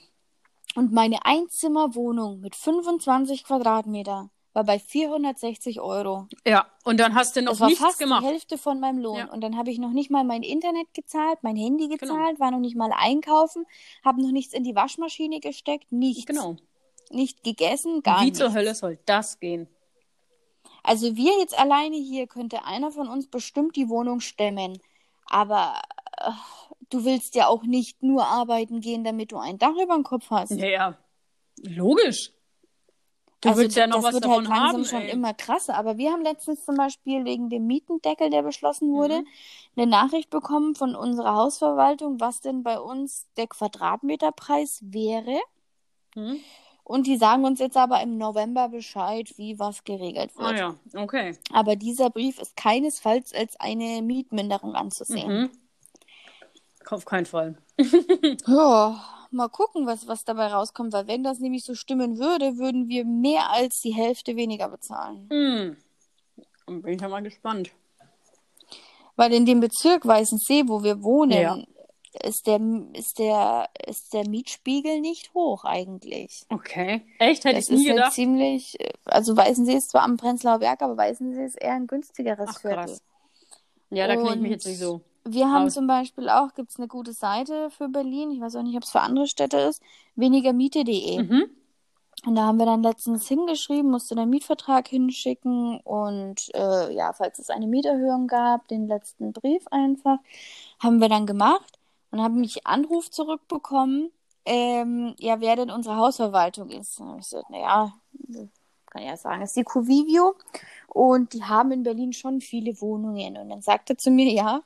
Speaker 2: Und meine Einzimmerwohnung mit 25 Quadratmeter war bei 460 Euro.
Speaker 1: Ja, und dann hast du noch
Speaker 2: Das war
Speaker 1: nichts
Speaker 2: fast
Speaker 1: gemacht.
Speaker 2: die Hälfte von meinem Lohn.
Speaker 1: Ja.
Speaker 2: Und dann habe ich noch nicht mal mein Internet gezahlt, mein Handy
Speaker 1: Genau.
Speaker 2: gezahlt, war noch nicht mal einkaufen, habe noch nichts in die Waschmaschine gesteckt, nichts.
Speaker 1: Genau.
Speaker 2: Nicht gegessen, gar
Speaker 1: Wie
Speaker 2: nichts.
Speaker 1: zur Hölle soll das gehen?
Speaker 2: Also wir jetzt alleine hier könnte einer von uns bestimmt die Wohnung stemmen. Aber äh, du willst ja auch nicht nur arbeiten gehen, damit du ein Dach über dem Kopf hast.
Speaker 1: Ja, ja. Logisch. Du
Speaker 2: also
Speaker 1: willst ja noch
Speaker 2: das
Speaker 1: was
Speaker 2: wird
Speaker 1: davon
Speaker 2: halt langsam
Speaker 1: haben.
Speaker 2: schon
Speaker 1: ey.
Speaker 2: immer krasser. Aber wir haben letztens zum Beispiel wegen dem Mietendeckel, der beschlossen wurde,
Speaker 1: Mhm.
Speaker 2: eine Nachricht bekommen von unserer Hausverwaltung, was denn bei uns der Quadratmeterpreis wäre.
Speaker 1: Hm?
Speaker 2: Und die sagen uns jetzt aber im November Bescheid, wie was geregelt wird.
Speaker 1: Ah ja, okay.
Speaker 2: Aber dieser Brief ist keinesfalls als eine Mietminderung anzusehen.
Speaker 1: Mhm. Auf keinen Fall. <laughs>
Speaker 2: Ja, mal gucken, was, was dabei rauskommt, weil wenn das nämlich so stimmen würde, würden wir mehr als die Hälfte weniger bezahlen.
Speaker 1: Hm. Dann bin ich ja mal gespannt.
Speaker 2: Weil in dem Bezirk Weißensee, wo wir wohnen,
Speaker 1: Ja.
Speaker 2: ist, der, ist, der, ist der Mietspiegel nicht hoch eigentlich.
Speaker 1: Okay. Echt? Hätte
Speaker 2: Das
Speaker 1: ich nie
Speaker 2: ist halt
Speaker 1: gedacht.
Speaker 2: ziemlich, also Weißensee ist zwar am Prenzlauer Berg, aber Weißensee ist eher ein günstigeres
Speaker 1: Ach,
Speaker 2: Viertel.
Speaker 1: krass. Ja, da kenne ich mich jetzt nicht so.
Speaker 2: Wir haben zum Beispiel auch, gibt es eine gute Seite für Berlin, ich weiß auch nicht, ob es für andere Städte ist, wenigermiete.de.
Speaker 1: Mhm.
Speaker 2: Und da haben wir dann letztens hingeschrieben, musste den Mietvertrag hinschicken und äh, ja, falls es eine Mieterhöhung gab, den letzten Brief einfach, haben wir dann gemacht und haben mich Anruf zurückbekommen, ähm, ja, wer denn unsere Hausverwaltung ist. Und ich gesagt, naja, kann ja sagen, ist die Covivio und die haben in Berlin schon viele Wohnungen. Und dann sagte er zu mir, ja,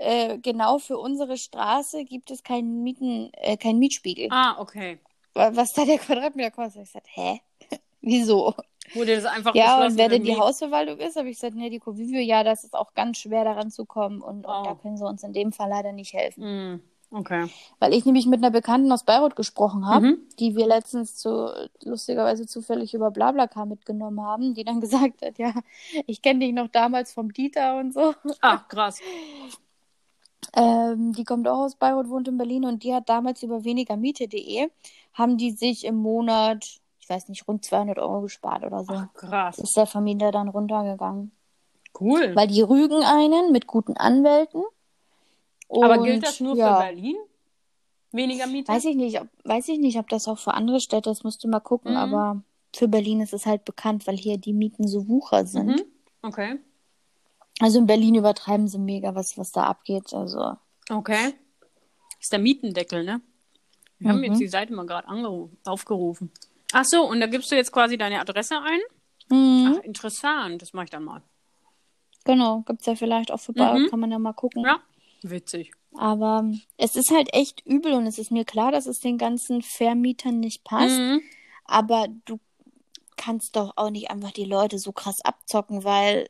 Speaker 2: äh, genau für unsere Straße gibt es keinen Mieten, äh, keinen Mietspiegel
Speaker 1: Ah, okay.
Speaker 2: wa- was da der Quadratmeter kostet. Ich gesagt, hä? <laughs> Wieso?
Speaker 1: Wurde das einfach
Speaker 2: Ja, und wer denn die? Hausverwaltung ist, habe ich gesagt, nee, die Covivio, ja, das ist auch ganz schwer daran zu kommen und,
Speaker 1: Oh.
Speaker 2: und da können sie uns in dem Fall leider nicht helfen.
Speaker 1: Hm. Okay.
Speaker 2: Weil ich nämlich mit einer Bekannten aus Bayreuth gesprochen habe,
Speaker 1: Mhm.
Speaker 2: die wir letztens zu, lustigerweise zufällig über Blablacar mitgenommen haben, die dann <laughs> gesagt hat, ja, ich kenne dich noch damals vom Dieter und so.
Speaker 1: Ah, krass.
Speaker 2: Ähm, die kommt auch aus Bayreuth, wohnt in Berlin und die hat damals über wenigermiete.de, haben die sich im Monat, ich weiß nicht, rund 200 Euro gespart oder so.
Speaker 1: Ach, krass.
Speaker 2: ist der Familie dann runtergegangen.
Speaker 1: Cool.
Speaker 2: Weil die rügen einen mit guten Anwälten.
Speaker 1: Aber
Speaker 2: Und,
Speaker 1: gilt das nur
Speaker 2: ja,
Speaker 1: für Berlin? Weniger Miete?
Speaker 2: Weiß ich nicht, ob, weiß ich nicht, ob das auch für andere Städte ist, musst du mal gucken,
Speaker 1: Mhm.
Speaker 2: aber für Berlin ist es halt bekannt, weil hier die Mieten so wucher sind.
Speaker 1: Mhm. Okay.
Speaker 2: Also in Berlin übertreiben sie mega, was, was da abgeht. Also,
Speaker 1: Okay. ist der Mietendeckel, ne? Wir haben
Speaker 2: Mhm.
Speaker 1: jetzt die Seite mal gerade aufgerufen. Ach so, und da gibst du jetzt quasi deine Adresse ein?
Speaker 2: mhm,
Speaker 1: Ach, interessant. Das mache ich dann mal.
Speaker 2: genau, gibt's ja vielleicht auch für Bayern,
Speaker 1: Mhm.
Speaker 2: kann man ja mal gucken.
Speaker 1: Ja. Witzig.
Speaker 2: Aber es ist halt echt übel und es ist mir klar, dass es den ganzen Vermietern nicht passt.
Speaker 1: Mhm.
Speaker 2: Aber du kannst doch auch nicht einfach die Leute so krass abzocken, weil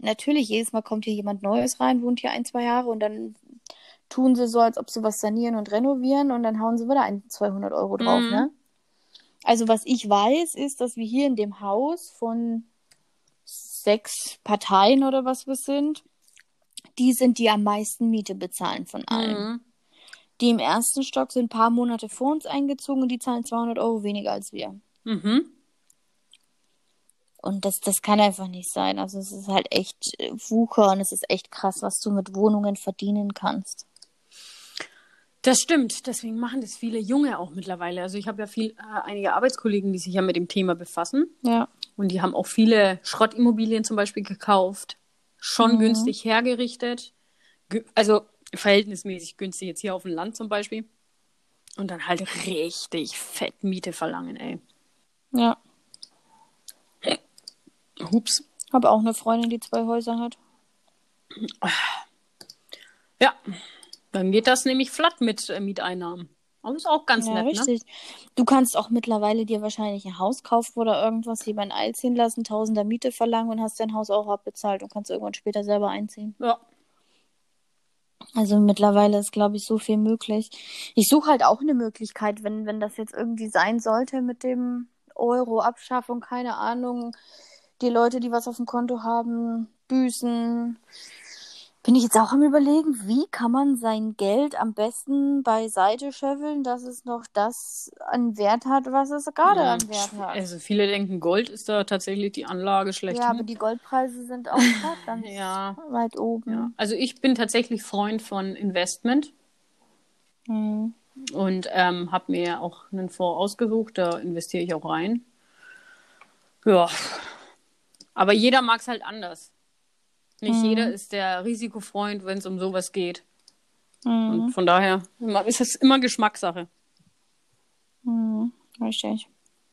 Speaker 2: natürlich jedes Mal kommt hier jemand Neues rein, wohnt hier ein, zwei Jahre und dann tun sie so, als ob sie was sanieren und renovieren und dann hauen sie wieder ein, 200 Euro drauf,
Speaker 1: Mhm.
Speaker 2: ne? Also was ich weiß, ist, dass wir hier in dem Haus von sechs Parteien oder was wir sind, die sind, die am meisten Miete bezahlen von allen.
Speaker 1: Mhm.
Speaker 2: Die im ersten Stock sind ein paar Monate vor uns eingezogen und die zahlen 200 Euro weniger als wir.
Speaker 1: Mhm.
Speaker 2: Und das, das kann einfach nicht sein. Also es ist halt echt äh, Wucher und es ist echt krass, was du mit Wohnungen verdienen kannst.
Speaker 1: Das stimmt. Deswegen machen das viele Junge auch mittlerweile. Also ich habe ja viel, äh, einige Arbeitskollegen, die sich ja mit dem Thema befassen.
Speaker 2: Ja.
Speaker 1: Und die haben auch viele Schrottimmobilien zum Beispiel gekauft. Schon
Speaker 2: Mhm.
Speaker 1: günstig hergerichtet. Also verhältnismäßig günstig jetzt hier auf dem Land zum Beispiel. Und dann halt richtig fett Miete verlangen, ey.
Speaker 2: Ja.
Speaker 1: Hups.
Speaker 2: Habe auch eine Freundin, die zwei Häuser hat.
Speaker 1: Ja, dann geht das nämlich flatt mit äh, Mieteinnahmen. Aber ist auch ganz
Speaker 2: Ja,
Speaker 1: nett, ne?
Speaker 2: richtig. Du kannst auch mittlerweile dir wahrscheinlich ein Haus kaufen oder irgendwas, lieber ein Eil ziehen lassen, Tausender Miete verlangen und hast dein Haus auch abbezahlt und kannst irgendwann später selber einziehen.
Speaker 1: Ja.
Speaker 2: Also mittlerweile ist, glaube ich, so viel möglich. Ich suche halt auch eine Möglichkeit, wenn, wenn das jetzt irgendwie sein sollte mit dem Euro-Abschaffung, keine Ahnung, die Leute, die was auf dem Konto haben, büßen. Bin ich jetzt auch am überlegen, wie kann man sein Geld am besten beiseite schöffeln, dass es noch das an Wert hat, was es gerade
Speaker 1: Ja,
Speaker 2: an Wert hat.
Speaker 1: Also viele denken, Gold ist da tatsächlich die Anlage schlecht.
Speaker 2: Ja, aber die Goldpreise sind auch <laughs> gerade ganz
Speaker 1: Ja.
Speaker 2: weit oben.
Speaker 1: ja. Also ich bin tatsächlich Freund von Investment
Speaker 2: Hm.
Speaker 1: und ähm, habe mir auch einen Fonds ausgesucht, da investiere ich auch rein. Ja, aber jeder mag es halt anders. Nicht
Speaker 2: Mhm.
Speaker 1: jeder ist der Risikofreund, wenn es um sowas geht.
Speaker 2: Hm.
Speaker 1: Und von daher ist es immer Geschmackssache.
Speaker 2: Hm. Richtig.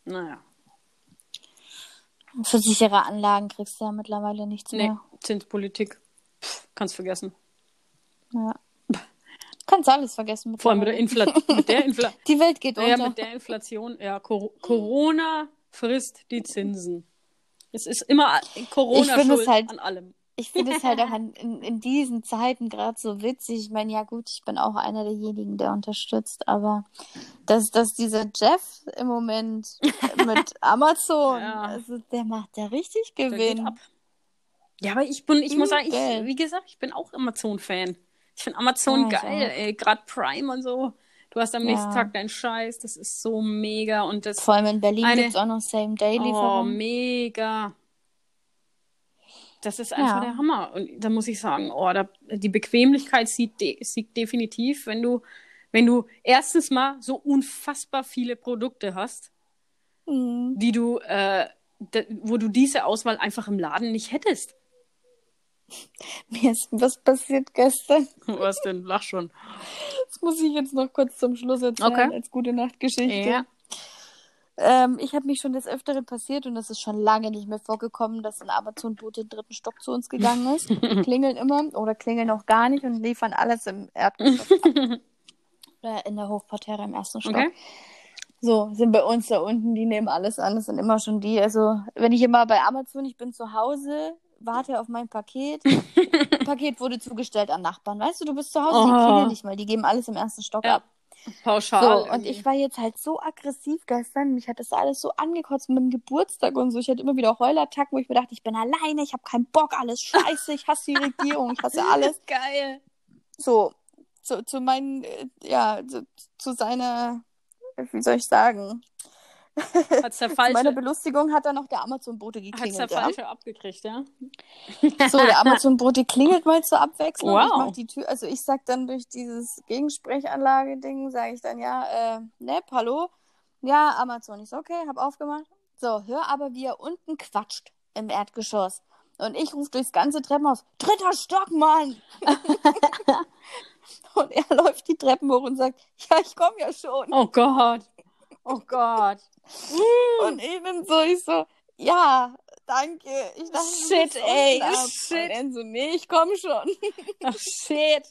Speaker 1: Naja,
Speaker 2: Für sichere Anlagen kriegst du ja mittlerweile nichts
Speaker 1: nee,
Speaker 2: mehr.
Speaker 1: Zinspolitik, Pff, kannst vergessen.
Speaker 2: Ja. Kannst alles vergessen.
Speaker 1: Vor allem mit der. Inflation. mit der Infla <laughs>
Speaker 2: Die Welt geht
Speaker 1: ja,
Speaker 2: unter.
Speaker 1: mit der Inflation. Ja, Cor Corona frisst die Zinsen. Es ist immer Corona
Speaker 2: Ich
Speaker 1: schuld
Speaker 2: halt-
Speaker 1: an allem.
Speaker 2: Ich finde es halt auch in, in, in diesen Zeiten gerade so witzig. Ich meine, ja gut, ich bin auch einer derjenigen, der unterstützt, aber dass, dass dieser Jeff im Moment <laughs> mit Amazon,
Speaker 1: Ja.
Speaker 2: also der macht ja richtig Gewinn.
Speaker 1: Ja, aber ich bin, ich muss sagen, ich, wie gesagt, ich bin auch Amazon-Fan. Ich finde Amazon
Speaker 2: Ja,
Speaker 1: geil, ey, gerade Prime und so. Du hast am
Speaker 2: Ja.
Speaker 1: nächsten Tag deinen Scheiß, das ist so mega und das
Speaker 2: Vor allem in Berlin
Speaker 1: Eine-
Speaker 2: gibt es auch noch
Speaker 1: oh,
Speaker 2: Same-Day-Lieferung.
Speaker 1: mega. Das ist einfach
Speaker 2: Ja.
Speaker 1: der Hammer. Und da muss ich sagen, oh, da, die Bequemlichkeit siegt, de siegt definitiv, wenn du, wenn du erstens mal so unfassbar viele Produkte hast,
Speaker 2: Mhm.
Speaker 1: die du, äh, wo du diese Auswahl einfach im Laden nicht hättest. <laughs>
Speaker 2: Mir ist was passiert gestern. <laughs>
Speaker 1: Was denn? Lach schon.
Speaker 2: Das muss ich jetzt noch kurz zum Schluss erzählen
Speaker 1: Okay.
Speaker 2: als gute Nachtgeschichte.
Speaker 1: Ja.
Speaker 2: Ähm, ich habe mich schon des Öfteren passiert und das ist schon lange nicht mehr vorgekommen, dass ein Amazon-Bote im dritten Stock zu uns gegangen ist. <laughs> klingeln immer oder klingeln auch gar nicht und liefern alles im Erdgeschoss. Oder in der Hochparterre im ersten Stock.
Speaker 1: Okay.
Speaker 2: So, sind bei uns da unten, die nehmen alles an, das sind immer schon die. Also, wenn ich immer bei Amazon, ich bin zu Hause, warte auf mein Paket. <laughs> Paket wurde zugestellt an Nachbarn. Weißt du, du bist zu Hause, die
Speaker 1: Oh.
Speaker 2: klingeln nicht mal, die geben alles im ersten Stock
Speaker 1: Ja.
Speaker 2: ab.
Speaker 1: Pauschal.
Speaker 2: So, und ich war jetzt halt so aggressiv gestern. Mich hat das alles so angekotzt mit dem Geburtstag und so. Ich hatte immer wieder Heulattacken, wo ich mir dachte, ich bin alleine, ich habe keinen Bock, alles scheiße, ich hasse die <laughs> Regierung, ich hasse alles. <laughs>
Speaker 1: Geil.
Speaker 2: So, zu, zu meinen, äh, ja, zu, zu seiner, wie soll ich sagen,
Speaker 1: Hat's der Falsche,
Speaker 2: Belustigung hat dann noch der Amazon-Bote
Speaker 1: hat's der
Speaker 2: geklingelt. Ja.
Speaker 1: Falsche abgekriegt, ja?
Speaker 2: So, der Amazon-Bote klingelt mal zur Abwechslung.
Speaker 1: Wow.
Speaker 2: Ich mach die Tür, also ich sag dann durch dieses Gegensprechanlage-Ding, sage ich dann, ja, äh, Nepp, hallo? Ja, Amazon. Ich so, okay, hab aufgemacht. So, hör aber, wie er unten quatscht im Erdgeschoss. Und ich rufe durchs ganze Treppenhaus, dritter Stock, Mann! <laughs> und er <laughs> läuft die Treppen hoch und sagt, ja, ich komme ja schon.
Speaker 1: Oh Gott. Oh Gott.
Speaker 2: Und ich bin so, ich so, ja, danke. Ich dachte,
Speaker 1: Shit, ey, shit.
Speaker 2: Und so, nee, ich komme schon.
Speaker 1: Ach, shit.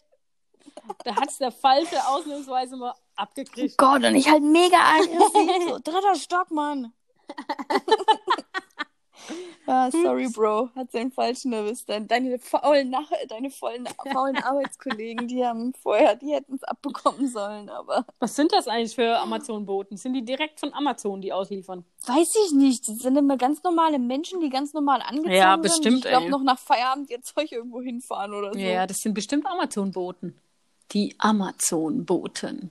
Speaker 1: Da hat's der Falsche ausnahmsweise mal abgekriegt.
Speaker 2: Gott, und ich halt mega <laughs> aggressiv. So, dritter Stock, Mann. <laughs> ja, sorry, Bro. Hat seinen falschen erwischt. Deine, deine faulen, Nach deine vollen, faulen <laughs> Arbeitskollegen, die haben vorher, die hätten es abbekommen sollen, aber
Speaker 1: Was sind das eigentlich für Amazon-Boten? Sind die direkt von Amazon, die ausliefern?
Speaker 2: weiß ich nicht. Das sind immer ganz normale Menschen, die ganz normal angezogen
Speaker 1: Ja,
Speaker 2: sind.
Speaker 1: bestimmt,
Speaker 2: Ich glaube, noch nach Feierabend ihr Zeug irgendwo hinfahren oder so.
Speaker 1: Ja, das sind bestimmt Amazon-Boten. Die Amazon-Boten.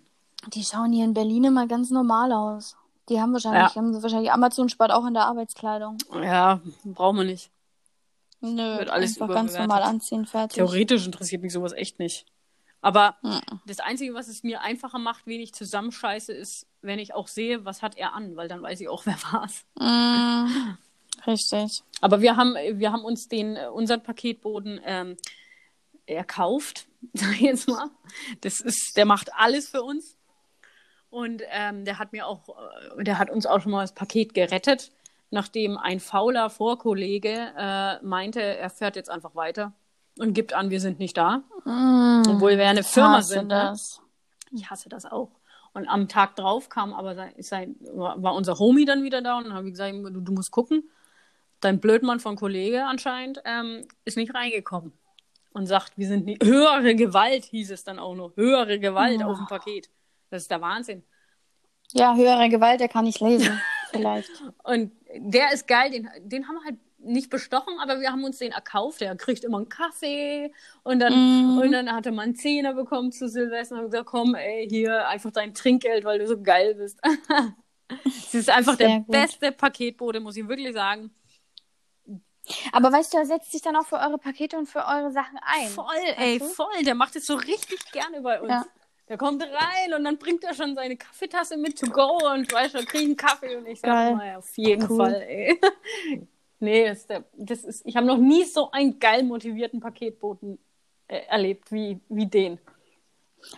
Speaker 2: Die schauen hier in Berlin immer ganz normal aus. Die haben wahrscheinlich,
Speaker 1: Ja.
Speaker 2: haben sie wahrscheinlich Amazon spart auch in der Arbeitskleidung.
Speaker 1: Ja, brauchen wir nicht.
Speaker 2: Nö,
Speaker 1: Wird alles
Speaker 2: einfach ganz normal anziehen, fertig.
Speaker 1: Theoretisch interessiert mich sowas echt nicht. Aber
Speaker 2: Mhm.
Speaker 1: das Einzige, was es mir einfacher macht, wen ich zusammenscheiße, ist, wenn ich auch sehe, was hat er an, weil dann weiß ich auch, <laughs> wer war's.
Speaker 2: Mm, richtig.
Speaker 1: Aber wir haben, wir haben uns den, äh, unseren Paketboden ähm, erkauft, <laughs> sag ich jetzt mal. Das ist, der macht alles für uns. Und ähm, der hat mir auch, äh, der hat uns auch schon mal das Paket gerettet, nachdem ein fauler Vorkollege äh, meinte, er fährt jetzt einfach weiter und gibt an, wir sind nicht da.
Speaker 2: Mm,
Speaker 1: Obwohl wir eine Firma sind. Ne?
Speaker 2: das.
Speaker 1: Ich hasse das auch. Und am Tag drauf kam aber sein, sein, war unser Homie dann wieder da und dann habe ich gesagt, du, du musst gucken. Dein Blödmann von Kollege anscheinend ähm, ist nicht reingekommen und sagt, wir sind nicht. Höhere Gewalt hieß es dann auch noch. Höhere Gewalt auf dem Paket. Das ist der Wahnsinn.
Speaker 2: Ja, höhere Gewalt, der kann nicht lesen. <laughs> Vielleicht.
Speaker 1: Und der ist geil, den, den haben wir halt nicht bestochen, aber wir haben uns den erkauft. Der kriegt immer einen Kaffee und dann,
Speaker 2: Mm.
Speaker 1: und dann hatte man einen Zehner bekommen zu Silvester und gesagt, komm, ey, hier einfach dein Trinkgeld, weil du so geil bist. <laughs> Es ist einfach
Speaker 2: Sehr
Speaker 1: der
Speaker 2: gut.
Speaker 1: beste Paketbote, muss ich wirklich sagen.
Speaker 2: Aber weißt du, er setzt sich dann auch für eure Pakete und für eure Sachen ein.
Speaker 1: Voll, ey,
Speaker 2: du?
Speaker 1: voll. Der macht es so richtig gerne bei uns.
Speaker 2: Ja.
Speaker 1: Der kommt rein und dann bringt er schon seine Kaffeetasse mit to go und weißt du, krieg einen Kaffee und ich sag mal, auf jeden
Speaker 2: Cool.
Speaker 1: Fall, ey. <laughs> nee, das das ist, ich habe noch nie so einen geil motivierten Paketboten äh, erlebt wie, wie den.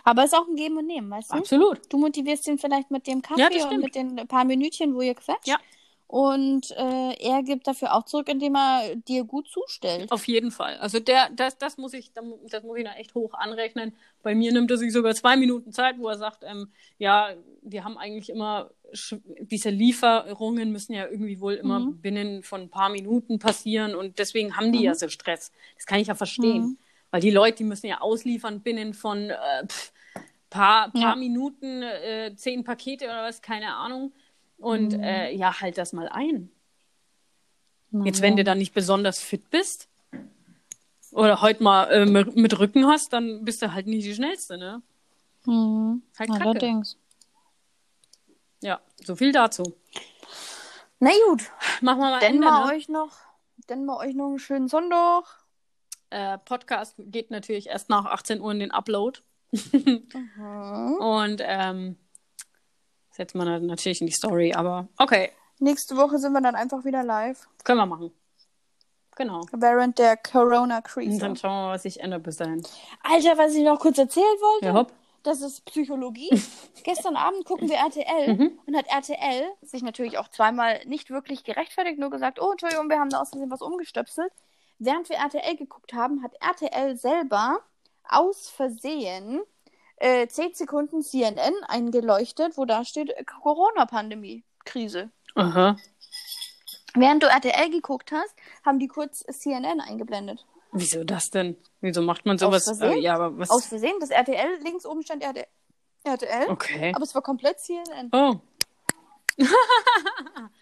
Speaker 2: Aber es ist auch ein Geben und Nehmen, weißt du?
Speaker 1: Absolut.
Speaker 2: Du motivierst ihn vielleicht mit dem Kaffee
Speaker 1: Ja,
Speaker 2: und mit den paar Minütchen, wo ihr quatscht.
Speaker 1: Ja.
Speaker 2: Und äh, er gibt dafür auch zurück, indem er dir gut zustellt.
Speaker 1: Auf jeden Fall. Also der, das, das muss ich, das muss ich da echt hoch anrechnen. Bei mir nimmt er sich sogar zwei Minuten Zeit, wo er sagt, ähm, ja, wir haben eigentlich immer diese Lieferungen müssen ja irgendwie wohl immer
Speaker 2: Mhm.
Speaker 1: binnen von ein paar Minuten passieren und deswegen haben die ja so Stress. Das kann ich ja verstehen,
Speaker 2: Mhm.
Speaker 1: weil die Leute, die müssen ja ausliefern binnen von äh, pff, paar, paar
Speaker 2: Ja.
Speaker 1: Minuten, äh, zehn Pakete oder was, keine Ahnung. Und äh, ja, halt das mal ein. Jetzt, wenn du dann nicht besonders fit bist oder heute mal äh, mit Rücken hast, dann bist du halt nicht die Schnellste, ne?
Speaker 2: Mhm.
Speaker 1: Halt kacke.
Speaker 2: Allerdings.
Speaker 1: Ja, so viel dazu.
Speaker 2: Na gut,
Speaker 1: Machen wir mal
Speaker 2: dann
Speaker 1: Ende,
Speaker 2: mal
Speaker 1: ne?
Speaker 2: euch noch, dann mal euch noch einen schönen Sonntag.
Speaker 1: Äh, Podcast geht natürlich erst nach 18 Uhr in den Upload. <laughs>
Speaker 2: Mhm.
Speaker 1: Und ähm, setzt man dann natürlich in die Story, aber okay,
Speaker 2: Nächste Woche sind wir dann einfach wieder live.
Speaker 1: können wir machen. Genau.
Speaker 2: Während der
Speaker 1: Und dann
Speaker 2: Corona-Krise.
Speaker 1: schauen wir mal, was sich ändert bis dahin.
Speaker 2: Alter, was ich noch kurz erzählen wollte,
Speaker 1: Ja, hopp.
Speaker 2: das ist Psychologie. <laughs> Gestern Abend gucken wir RTL
Speaker 1: Mhm.
Speaker 2: und hat RTL sich natürlich auch zweimal nicht wirklich gerechtfertigt, nur gesagt, oh, Entschuldigung, wir haben da aus Versehen was umgestöpselt. Während wir RTL geguckt haben, hat RTL selber aus Versehen äh, 10 Sekunden CNN eingeleuchtet, wo da steht äh, Corona-Pandemie, Krise.
Speaker 1: Aha.
Speaker 2: Während du RTL geguckt hast, haben die kurz CNN eingeblendet.
Speaker 1: Wieso das denn? Wieso macht man sowas?
Speaker 2: Versehen?
Speaker 1: Äh, ja, aber was?
Speaker 2: Aus Versehen, das RTL, links oben stand RTL, RTL
Speaker 1: okay.
Speaker 2: aber es war komplett CNN.
Speaker 1: Oh, <laughs>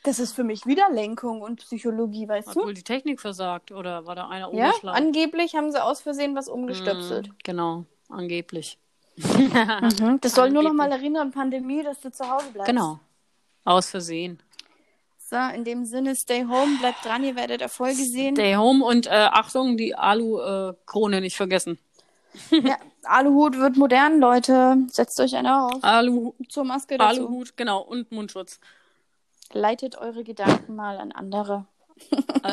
Speaker 2: Das ist für mich wieder Lenkung und Psychologie, weißt
Speaker 1: hat
Speaker 2: du?
Speaker 1: wohl die Technik versagt oder war da einer
Speaker 2: Ja,
Speaker 1: umgeschlagen?
Speaker 2: angeblich haben sie aus Versehen was umgestöpselt.
Speaker 1: Mm, genau, angeblich.
Speaker 2: Mhm. Das soll nur noch mal erinnern, Pandemie, dass du zu Hause bleibst.
Speaker 1: Genau. Aus Versehen.
Speaker 2: So, in dem Sinne, stay home, bleibt dran, ihr werdet Erfolge sehen.
Speaker 1: Stay home und äh, Achtung, die Alu-Krone nicht vergessen.
Speaker 2: Ja, Aluhut wird modern, Leute. Setzt euch eine auf.
Speaker 1: Alu,
Speaker 2: Zur Maske dazu.
Speaker 1: Aluhut, genau, und Mundschutz.
Speaker 2: Leitet eure Gedanken mal an andere. <laughs>